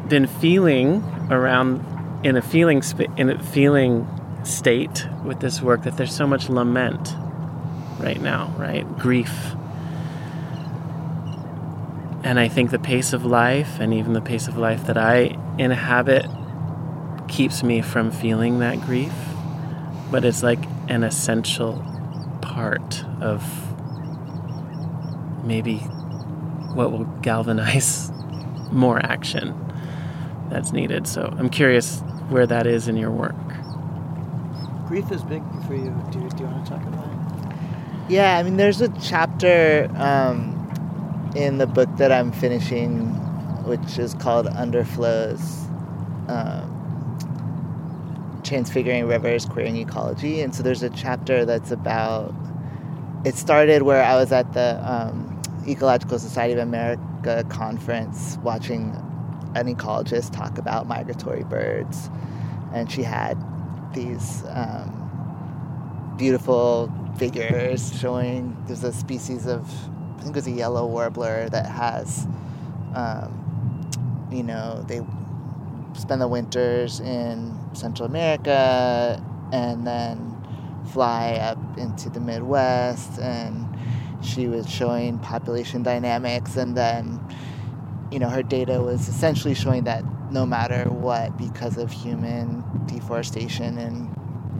been feeling around in a feeling sp- in a feeling state with this work that there's so much lament right now, right? Grief. And I think the pace of life and even the pace of life that I inhabit keeps me from feeling that grief, but it's like an essential part of maybe what will galvanize more action that's needed. So I'm curious where that is in your work. Grief is big for you. Do, do you want to talk about it? Yeah, I mean, there's a chapter um, in the book that I'm finishing, which is called Underflows um, Transfiguring Rivers, Queering Ecology. And so there's a chapter that's about. It started where I was at the um, Ecological Society of America conference watching an ecologist talk about migratory birds. And she had these um, beautiful figures showing there's a species of I think it was a yellow warbler that has um, you know they spend the winters in Central America and then fly up into the Midwest and she was showing population dynamics and then you know her data was essentially showing that no matter what because of human deforestation in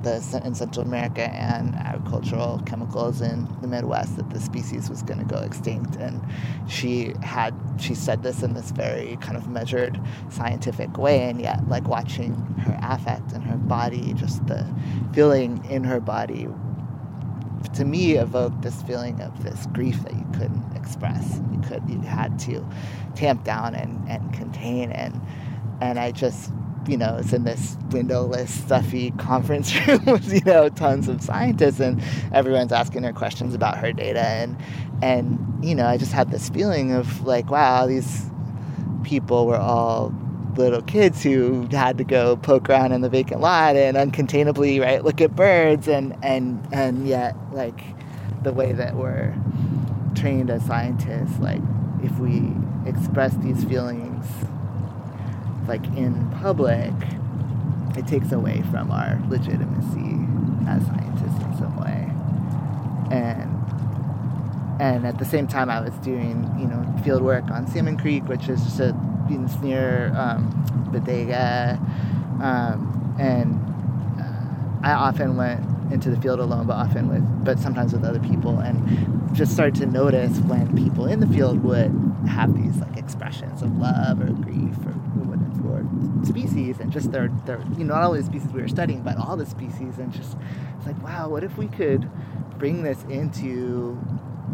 the in Central America and agricultural chemicals in the Midwest that the species was going to go extinct. And she had she said this in this very kind of measured scientific way and yet like watching her affect and her body just the feeling in her body to me evoked this feeling of this grief that you couldn't express. You could you had to tamp down and, and contain and and I just you know, it's in this windowless, stuffy conference room with, you know, tons of scientists and everyone's asking her questions about her data. And and, you know, I just had this feeling of like, wow, these people were all little kids who had to go poke around in the vacant lot and uncontainably, right, look at birds and and and yet like the way that we're trained as scientists, like if we express these feelings like in public, it takes away from our legitimacy as scientists in some way. And and at the same time, I was doing you know field work on Salmon Creek, which is just a it's near um, Bodega, um, and uh, I often went into the field alone, but often with, but sometimes with other people, and just started to notice when people in the field would have these like expressions of love or grief or for species and just their their you know not only the species we were studying, but all the species, and just it's like wow, what if we could bring this into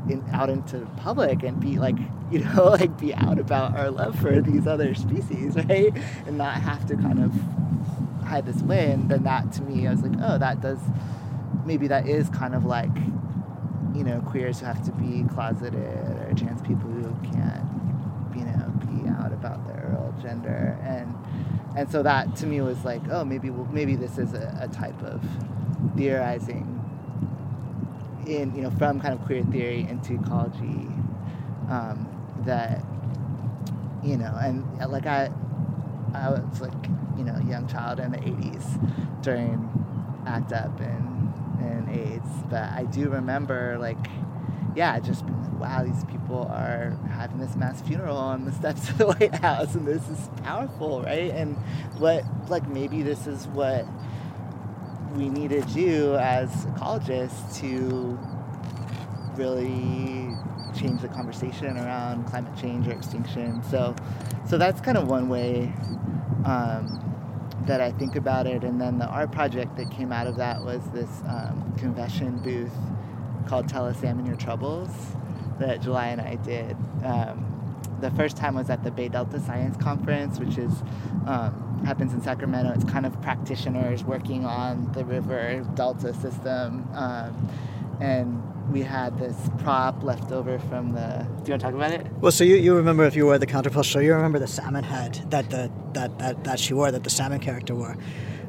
in, out into the public and be like you know like be out about our love for these other species right? And not have to kind of hide this away and then that to me i was like oh that does maybe that is kind of like you know queers who have to be closeted or trans people who can't you know be out about their real gender. And and so that to me was like oh maybe maybe this is a, a type of theorizing in you know from kind of queer theory into ecology um, that you know and like I I was like you know young child in the 80s during ACT UP and and AIDS but I do remember like yeah just being like wow these people are having this mass funeral on the steps of the White House and this is powerful right? And what like maybe this is what we needed you as ecologists to really change the conversation around climate change or extinction. So, so that's kind of one way um, that I think about it. And then the art project that came out of that was this um, confession booth called "Tell a Salmon Your Troubles" that July and I did. Um, the first time was at the Bay Delta Science Conference, which is um, happens in Sacramento. It's kind of practitioners working on the river delta system, um, and we had this prop left over from the. Do you want to talk about it? Well, so you, you remember if you were the counterpose, so you remember the salmon head that the that, that, that she wore, that the salmon character wore.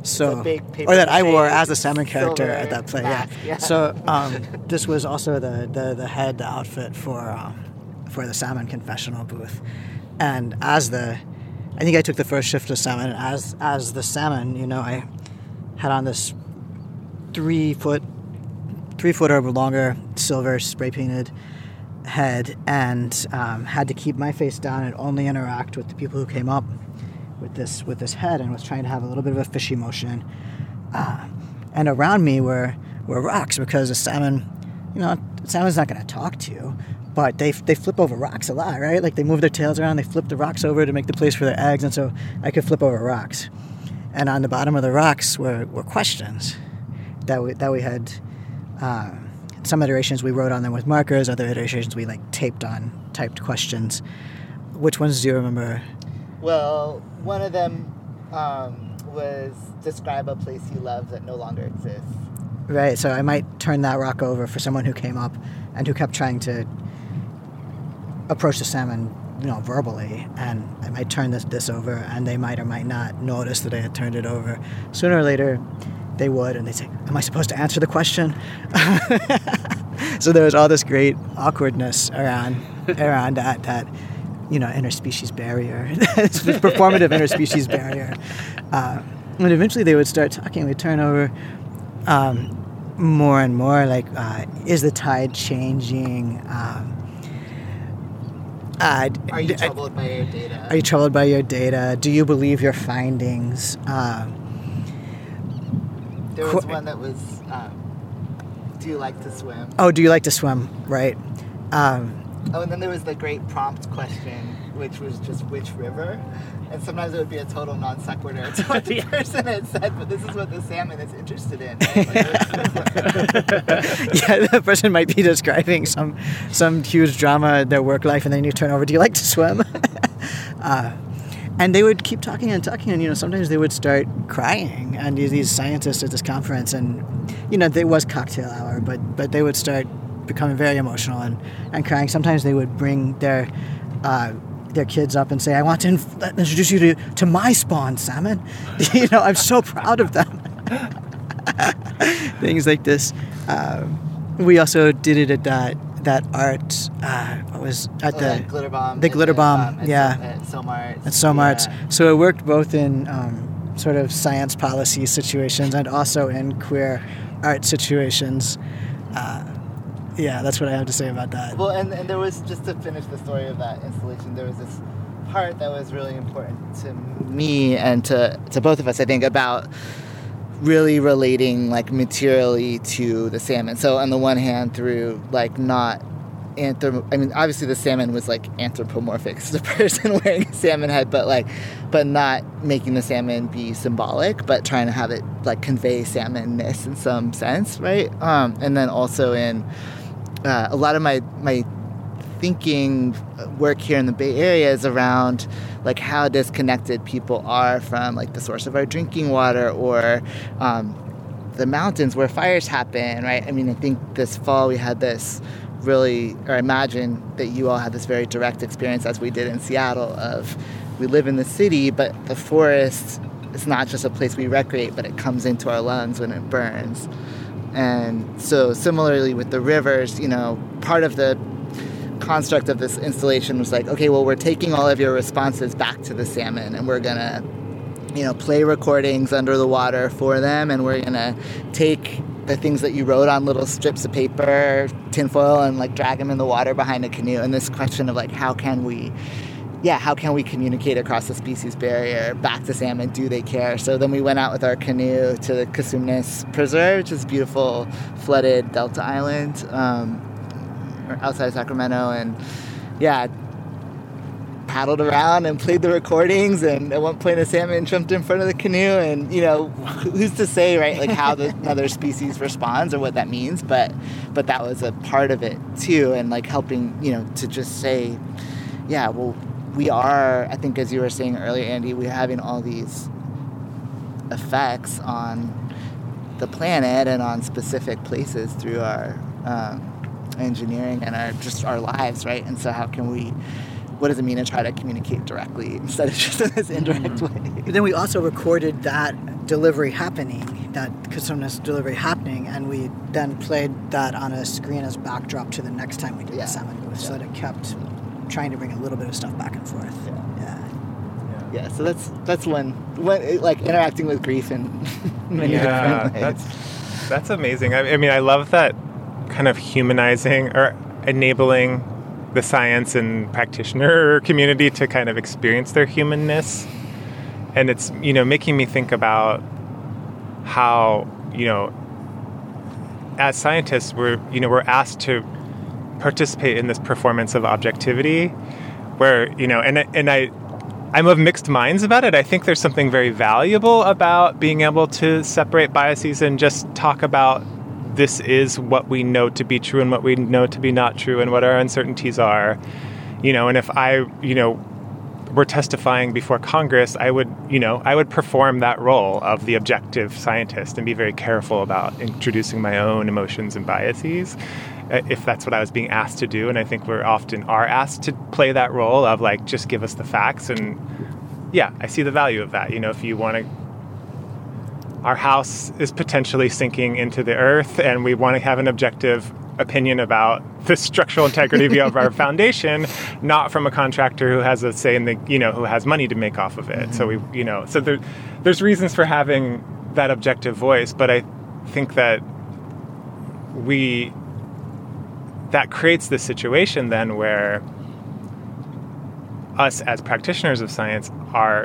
So, or that I wore as the salmon character at that play. Yeah. yeah. So um, this was also the, the, the head the outfit for um, for the salmon confessional booth, and as the, I think I took the first shift of salmon. And as as the salmon, you know, I had on this three foot, three foot or longer silver spray painted head, and um, had to keep my face down and only interact with the people who came up with this with this head, and was trying to have a little bit of a fishy motion. Uh, and around me were were rocks because the salmon, you know, salmon's not going to talk to you, but they, they flip over rocks a lot, right? Like they move their tails around, they flip the rocks over to make the place for their eggs, and so I could flip over rocks. And on the bottom of the rocks were, were questions that we, that we had. Uh, some iterations we wrote on them with markers, other iterations we like taped on typed questions. Which ones do you remember? Well, one of them um, was describe a place you love that no longer exists. Right, so I might turn that rock over for someone who came up and who kept trying to approach the salmon, you know, verbally, and I might turn this this over, and they might or might not notice that I had turned it over. Sooner or later, they would, and they'd say, "Am I supposed to answer the question?" so there was all this great awkwardness around around that that you know interspecies barrier, this performative interspecies barrier. Uh, and eventually, they would start talking. We'd turn over. Um, more and more like uh, is the tide changing um, uh, are you troubled by your data? Are you troubled by your data? Do you believe your findings? Um, there was qu- one that was, um, do you like to swim? Oh, do you like to swim? Right. Um, oh, and then there was the great prompt question, which was just which river? and sometimes it would be a total non sequitur to what the person had said, but this is what the salmon is interested in. Right? yeah, the person might be describing some some huge drama in their work life, and then you turn over, "Do you like to swim?" uh, and they would keep talking and talking, and you know sometimes they would start crying. And these scientists at this conference, and you know there was cocktail hour, but but they would start becoming very emotional and, and crying. Sometimes they would bring their uh, their kids up and say, I want to inf- introduce you to, to my spawn, salmon. you know, I'm so proud of them. Things like this. Um, we also did it at that that art uh, was at Oh, the glitter bomb. the glitter bomb, um, at yeah. Som- at SOMArts. at SOMArts. Yeah. So it worked both in um, sort of science policy situations and also in queer art situations. Uh, yeah, that's what I have to say about that. Well, and, and there was just to finish the story of that installation. There was this part that was really important to me and to to both of us. I think about really relating like materially to the salmon. So on the one hand, through like not anthrop. I mean, obviously the salmon was like anthropomorphic. It's the person wearing a salmon head, but like, but not making the salmon be symbolic, but trying to have it like convey salmonness in some sense, right? Um, and then also in uh, a lot of my my thinking work here in the Bay Area is around like how disconnected people are from like the source of our drinking water or um, the mountains where fires happen, right? I mean, I think this fall we had this really, or I imagine that you all had this very direct experience as we did in Seattle of we live in the city, but the forest is not just a place we recreate, but it comes into our lungs when it burns. And so, similarly with the rivers, you know, part of the construct of this installation was like, okay, well, we're taking all of your responses back to the salmon and we're gonna, you know, play recordings under the water for them and we're gonna take the things that you wrote on little strips of paper, tinfoil, and like drag them in the water behind a canoe. And this question of like, how can we, yeah, how can we communicate across the species barrier back to salmon? Do they care? So then we went out with our canoe to the Cosumnes Preserve, which is a beautiful flooded delta island. Um, outside Sacramento and yeah paddled around and played the recordings and at one point a salmon jumped in front of the canoe and you know who's to say right like how the another species responds or what that means but but that was a part of it too and like helping you know to just say yeah well we are i think as you were saying earlier andy we're having all these effects on the planet and on specific places through our um, engineering and our just our lives, right? And so how can we what does it mean to try to communicate directly instead of just in this indirect way? But then we also recorded that delivery happening, that Cosumnes delivery happening, and we then played that on a screen as backdrop to the next time we did Yeah. the salmon booth, so that it kept trying to bring a little bit of stuff back and forth. Yeah. Yeah, so that's that's one, one like interacting with grief and many yeah, different ways. that's that's amazing. I, I mean, I love that kind of humanizing or enabling the science and practitioner community to kind of experience their humanness, and it's you know making me think about how you know as scientists we're you know we're asked to participate in this performance of objectivity where you know and and I I'm of mixed minds about it. I think there's something very valuable about being able to separate biases and just talk about this is what we know to be true and what we know to be not true and what our uncertainties are. You know, and if I, you know, were testifying before Congress, I would, you know, I would perform that role of the objective scientist and be very careful about introducing my own emotions and biases Uh, if that's what I was being asked to do. And I think we're often are asked to play that role of like, just give us the facts. And yeah, I see the value of that. You know, if you want to, our house is potentially sinking into the earth and we want to have an objective opinion about the structural integrity of our foundation, not from a contractor who has a say in the, you know, who has money to make off of it. So we, mm-hmm. you know, so there, there's reasons for having that objective voice, but I think that we that creates this situation then where us as practitioners of science are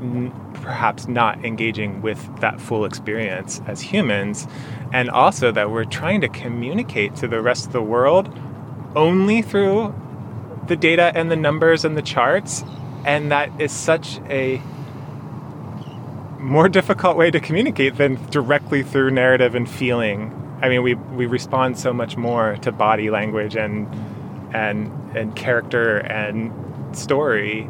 n- perhaps not engaging with that full experience as humans and also that we're trying to communicate to the rest of the world only through the data and the numbers and the charts and that is such a more difficult way to communicate than directly through narrative and feeling. I mean, we we respond so much more to body language and and and character and story.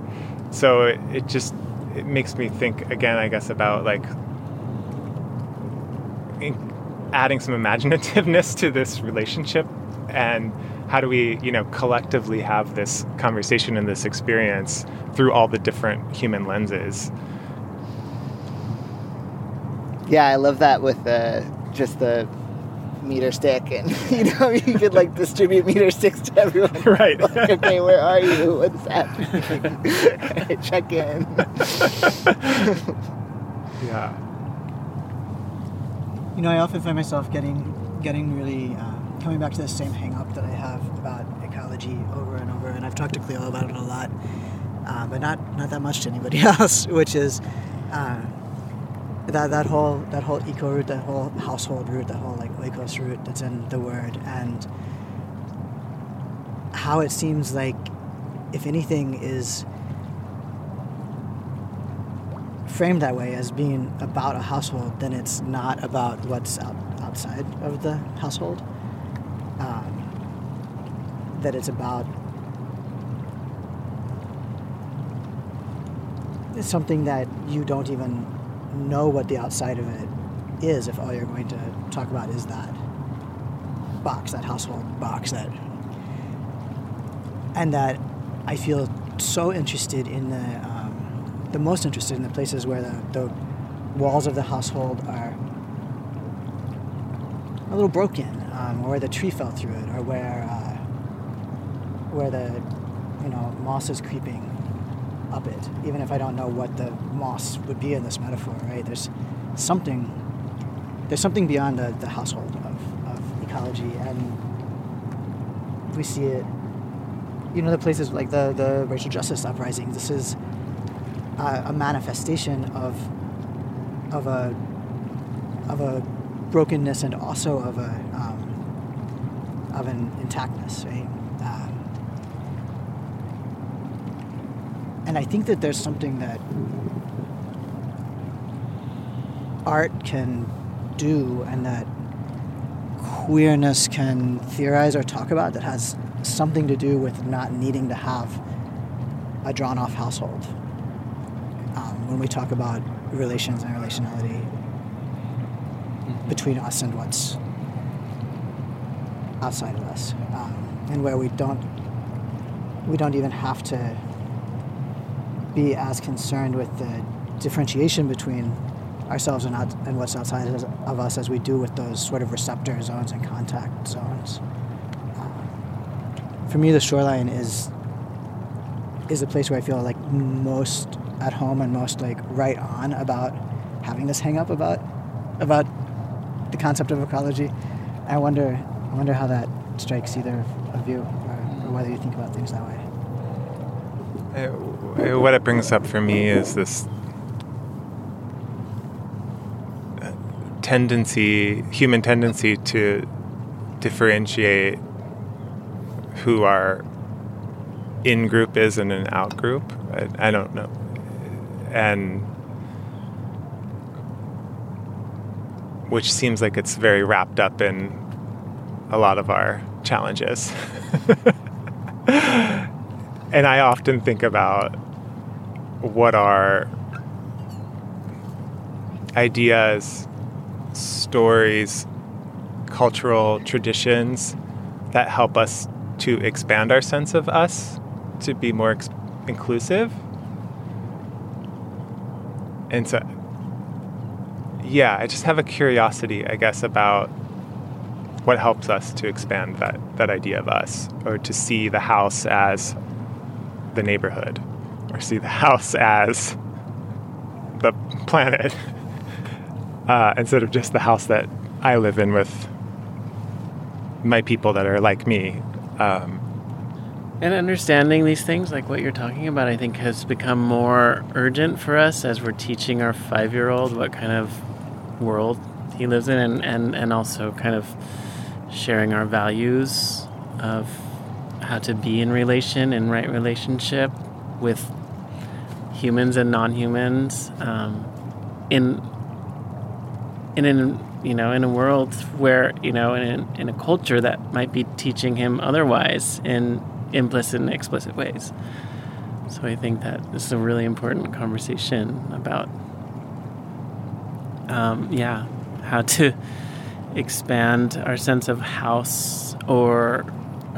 So it, it just it makes me think again, I guess, about like adding some imaginativeness to this relationship and how do we, you know, collectively have this conversation and this experience through all the different human lenses. Yeah, I love that with the just the meter stick, and you know you could like distribute meter sticks to everyone. Right. Like, okay, where are you? What's happening? Check in. Yeah. You know, I often find myself getting getting really uh, coming back to the same hang up that I have about ecology over and over, and I've talked to Cleo about it a lot, uh, but not not that much to anybody else, which is uh, that that whole that whole eco root, that whole household root, that whole like oikos root that's in the word, and how it seems like, if anything, is framed that way as being about a household, then it's not about what's out, outside of the household. Um, that it's about something that you don't even know what the outside of it is if all you're going to talk about is that box, that household box, that and that I feel so interested in the um, the most interested in the places where the, the walls of the household are a little broken, um, or where the tree fell through it, or where uh, where the you know moss is creeping up it. Even if I don't know what the moss would be in this metaphor, right? There's something there's something beyond the, the household of, of ecology, and we see it. You know, the places like the the racial justice uprising. This is a, a manifestation of of a of a brokenness and also of a um, of an intactness, right? Um, and I think that there's something that art can do, and that queerness can theorize or talk about that has something to do with not needing to have a drawn off household. Um, when we talk about relations and relationality between us and what's outside of us, um, and where we don't we don't even have to be as concerned with the differentiation between ourselves and, out, and what's outside of us as we do with those sort of receptor zones and contact zones. Um, for me, the shoreline is is a place where I feel like most at home and most like right on about having this hang up about about the concept of ecology. I wonder I wonder how that strikes either of you or, or whether you think about things that way. Uh, what it brings up for me is this uh, tendency, human tendency to differentiate who our in group is and an out group. I, I don't know. And which seems like it's very wrapped up in a lot of our challenges. and I often think about what are ideas, stories, cultural traditions that help us to expand our sense of us, to be more ex- inclusive. And so, yeah, I just have a curiosity, I guess, about what helps us to expand that, that idea of us, or to see the house as the neighborhood, or see the house as the planet, uh, instead of just the house that I live in with my people that are like me. Um, and understanding these things, like what you're talking about, I think has become more urgent for us as we're teaching our five year old what kind of world he lives in and, and, and also kind of sharing our values of how to be in relation and right relationship with humans and non-humans um, in in an you know in a world where you know in, in a culture that might be teaching him otherwise in implicit and explicit ways. So i think that this is a really important conversation about um, yeah how to expand our sense of house or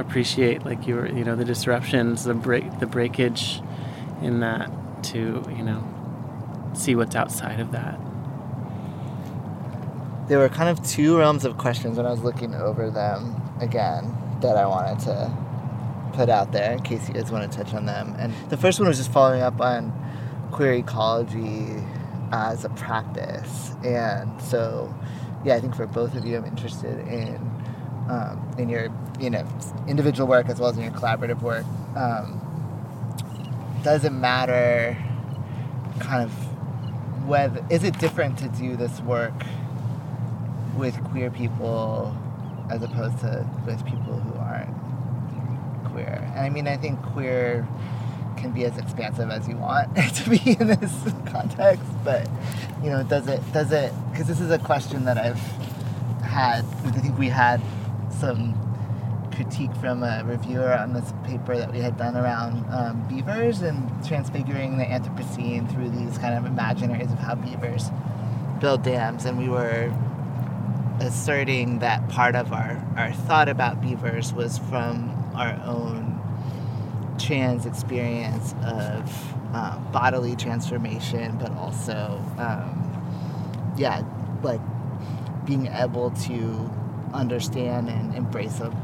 appreciate like your you know the disruptions the break the breakage in that to you know see what's outside of that there were kind of two realms of questions when I was looking over them again that I wanted to put out there in case you guys want to touch on them. And the first one was just following up on queer ecology as a practice. And so, yeah, I think for both of you, I'm interested in um, in your you know individual work as well as in your collaborative work. Um, does it matter? Kind of whether is it different to do this work with queer people as opposed to with people who aren't queer? And I mean, I think queer can be as expansive as you want to be in this context, but you know, does it does it because this is a question that I've had. I think we had some critique from a reviewer on this paper that we had done around um, beavers and transfiguring the Anthropocene through these kind of imaginaries of how beavers build dams, and we were asserting that part of our, our thought about beavers was from our own trans experience of um, bodily transformation, but also, um, yeah, like being able to understand and embrace a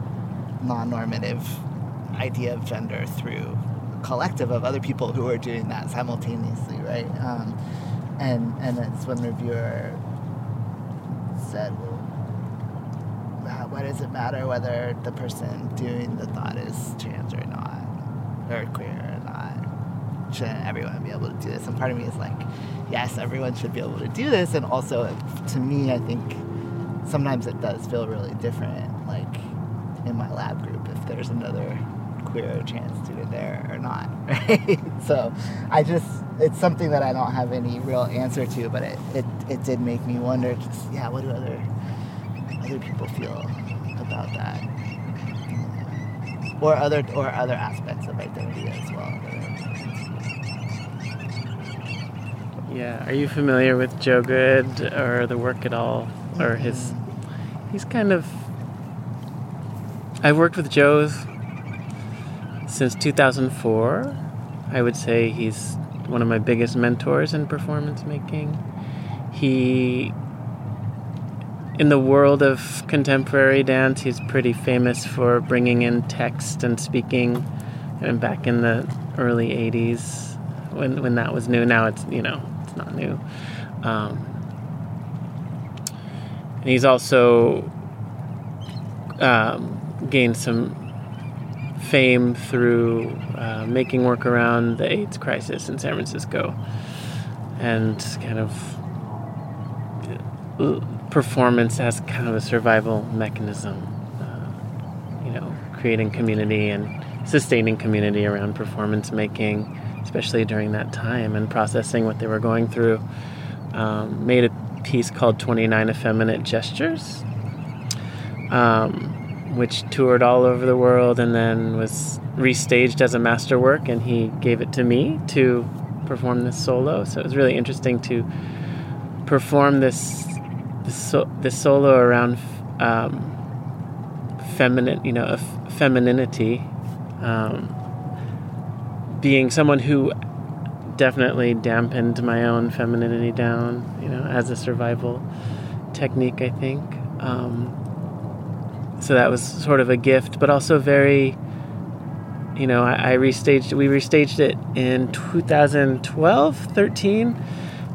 non-normative idea of gender through a collective of other people who are doing that simultaneously, right? Um, and and that's when the reviewer said, well, why does it matter whether the person doing the thought is trans or not, or queer or not? Shouldn't everyone be able to do this? And part of me is like, yes, everyone should be able to do this. And also, to me, I think sometimes it does feel really different, like in my lab group, if there's another queer trans student there or not, right? so I just, it's something that I don't have any real answer to, but it, it, it did make me wonder just, yeah, what do other, other people feel about that? Or other, or other aspects of identity as well. Yeah, are you familiar with Joe Goode or the work at all? Or his. He's kind of. I've worked with Joe since 2004. I would say he's one of my biggest mentors in performance making. He. In the world of contemporary dance, he's pretty famous for bringing in text and speaking. And back in the early 80s, when, when that was new, now it's, you know, it's not new. Um, and he's also um, gained some fame through uh, making work around the AIDS crisis in San Francisco and kind of uh, performance as kind of a survival mechanism. Uh, you know, creating community and sustaining community around performance making, especially during that time, and processing what they were going through. Um, made a piece called 29 Effeminate Gestures, um, which toured all over the world and then was restaged as a masterwork, and he gave it to me to perform this solo. So it was really interesting to perform this this, so, this solo around um, feminine, you know, f- femininity. Um, being someone who definitely dampened my own femininity down, you know, as a survival technique, I think. Um, so that was sort of a gift, but also very, you know, I, I restaged, we restaged it in 2012, 13,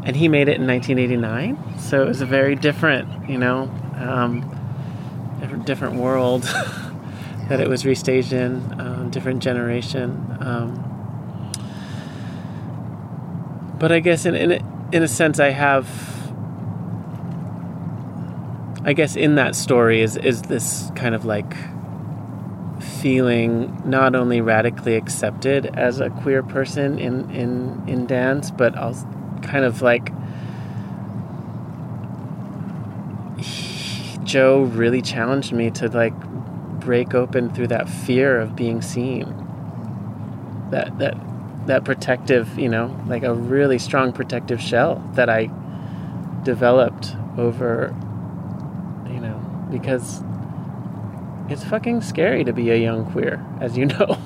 and he made it in 1989. So it was a very different, you know, um, different world that it was restaged in, um, different generation. Um, but I guess in, in in a sense, I have. I guess in that story is is this kind of like feeling not only radically accepted as a queer person in in in dance, but also kind of like he, Joe really challenged me to like break open through that fear of being seen. That that that protective, you know, like a really strong protective shell that I developed over, you know, because it's fucking scary to be a young queer, as you know.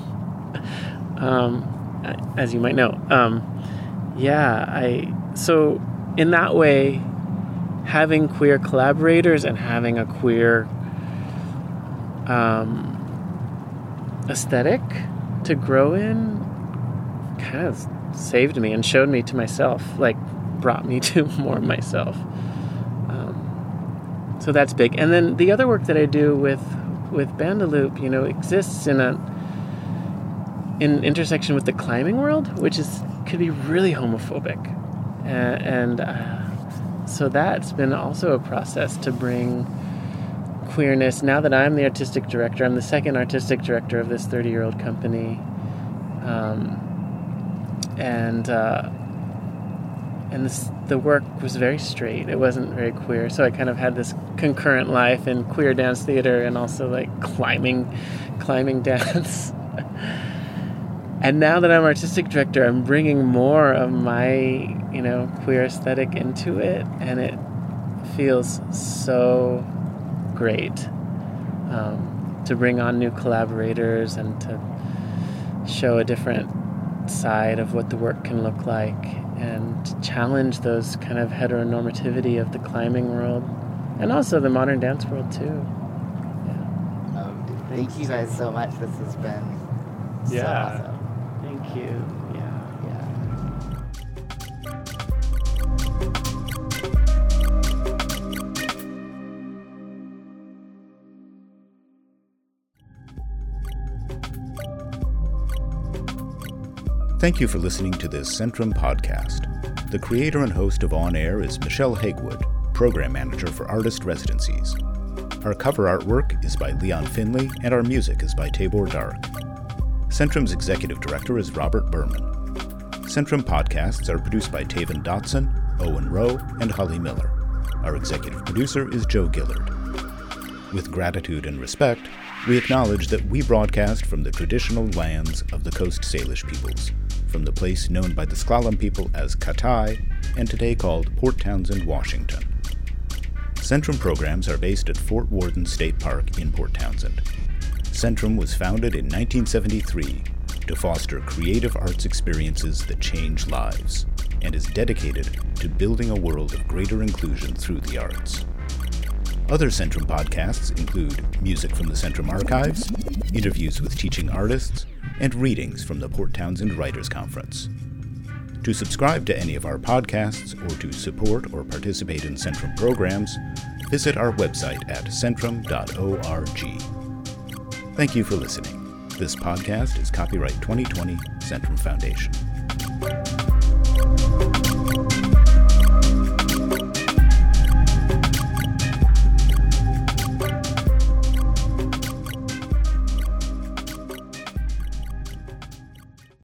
um, as you might know. Um, yeah, I, so in that way, having queer collaborators and having a queer um, aesthetic to grow in kind of saved me and showed me to myself, like brought me to more myself. Um, so that's big. And then the other work that I do with with Bandaloop, you know, exists in a in intersection with the climbing world, which is could be really homophobic, and, uh, so that's been also a process to bring queerness. Now that I'm the artistic director, I'm the second artistic director of this 30 year old company. Um, and uh, and this, the work was very straight. It wasn't very queer. So I kind of had this concurrent life in queer dance theater and also like climbing, climbing dance. and now that I'm artistic director, I'm bringing more of my, you know, queer aesthetic into it, and it feels so great um, to bring on new collaborators and to show a different side of what the work can look like and challenge those kind of heteronormativity of the climbing world and also the modern dance world too. Yeah. Um, thank you guys so much. This has been so yeah. awesome. Thank you. Thank you for listening to this Centrum podcast. The creator and host of On Air is Michelle Hagewood, Program Manager for Artist Residencies. Our cover artwork is by Leon Finley, and our music is by Tabor Dark. Centrum's Executive Director is Robert Birman. Centrum podcasts are produced by Taven Dotson, Owen Rowe, and Holly Miller. Our executive producer is Joe Gillard. With gratitude and respect, we acknowledge that we broadcast from the traditional lands of the Coast Salish peoples from the place known by the S'Klallam people as Katai and today called Port Townsend, Washington. Centrum programs are based at Fort Worden State Park in Port Townsend. Centrum was founded in 1973 to foster creative arts experiences that change lives and is dedicated to building a world of greater inclusion through the arts. Other Centrum podcasts include music from the Centrum archives, interviews with teaching artists, and readings from the Port Townsend Writers Conference. To subscribe to any of our podcasts or to support or participate in Centrum programs, visit our website at centrum.org. Thank you for listening. This podcast is copyright 2020 Centrum Foundation.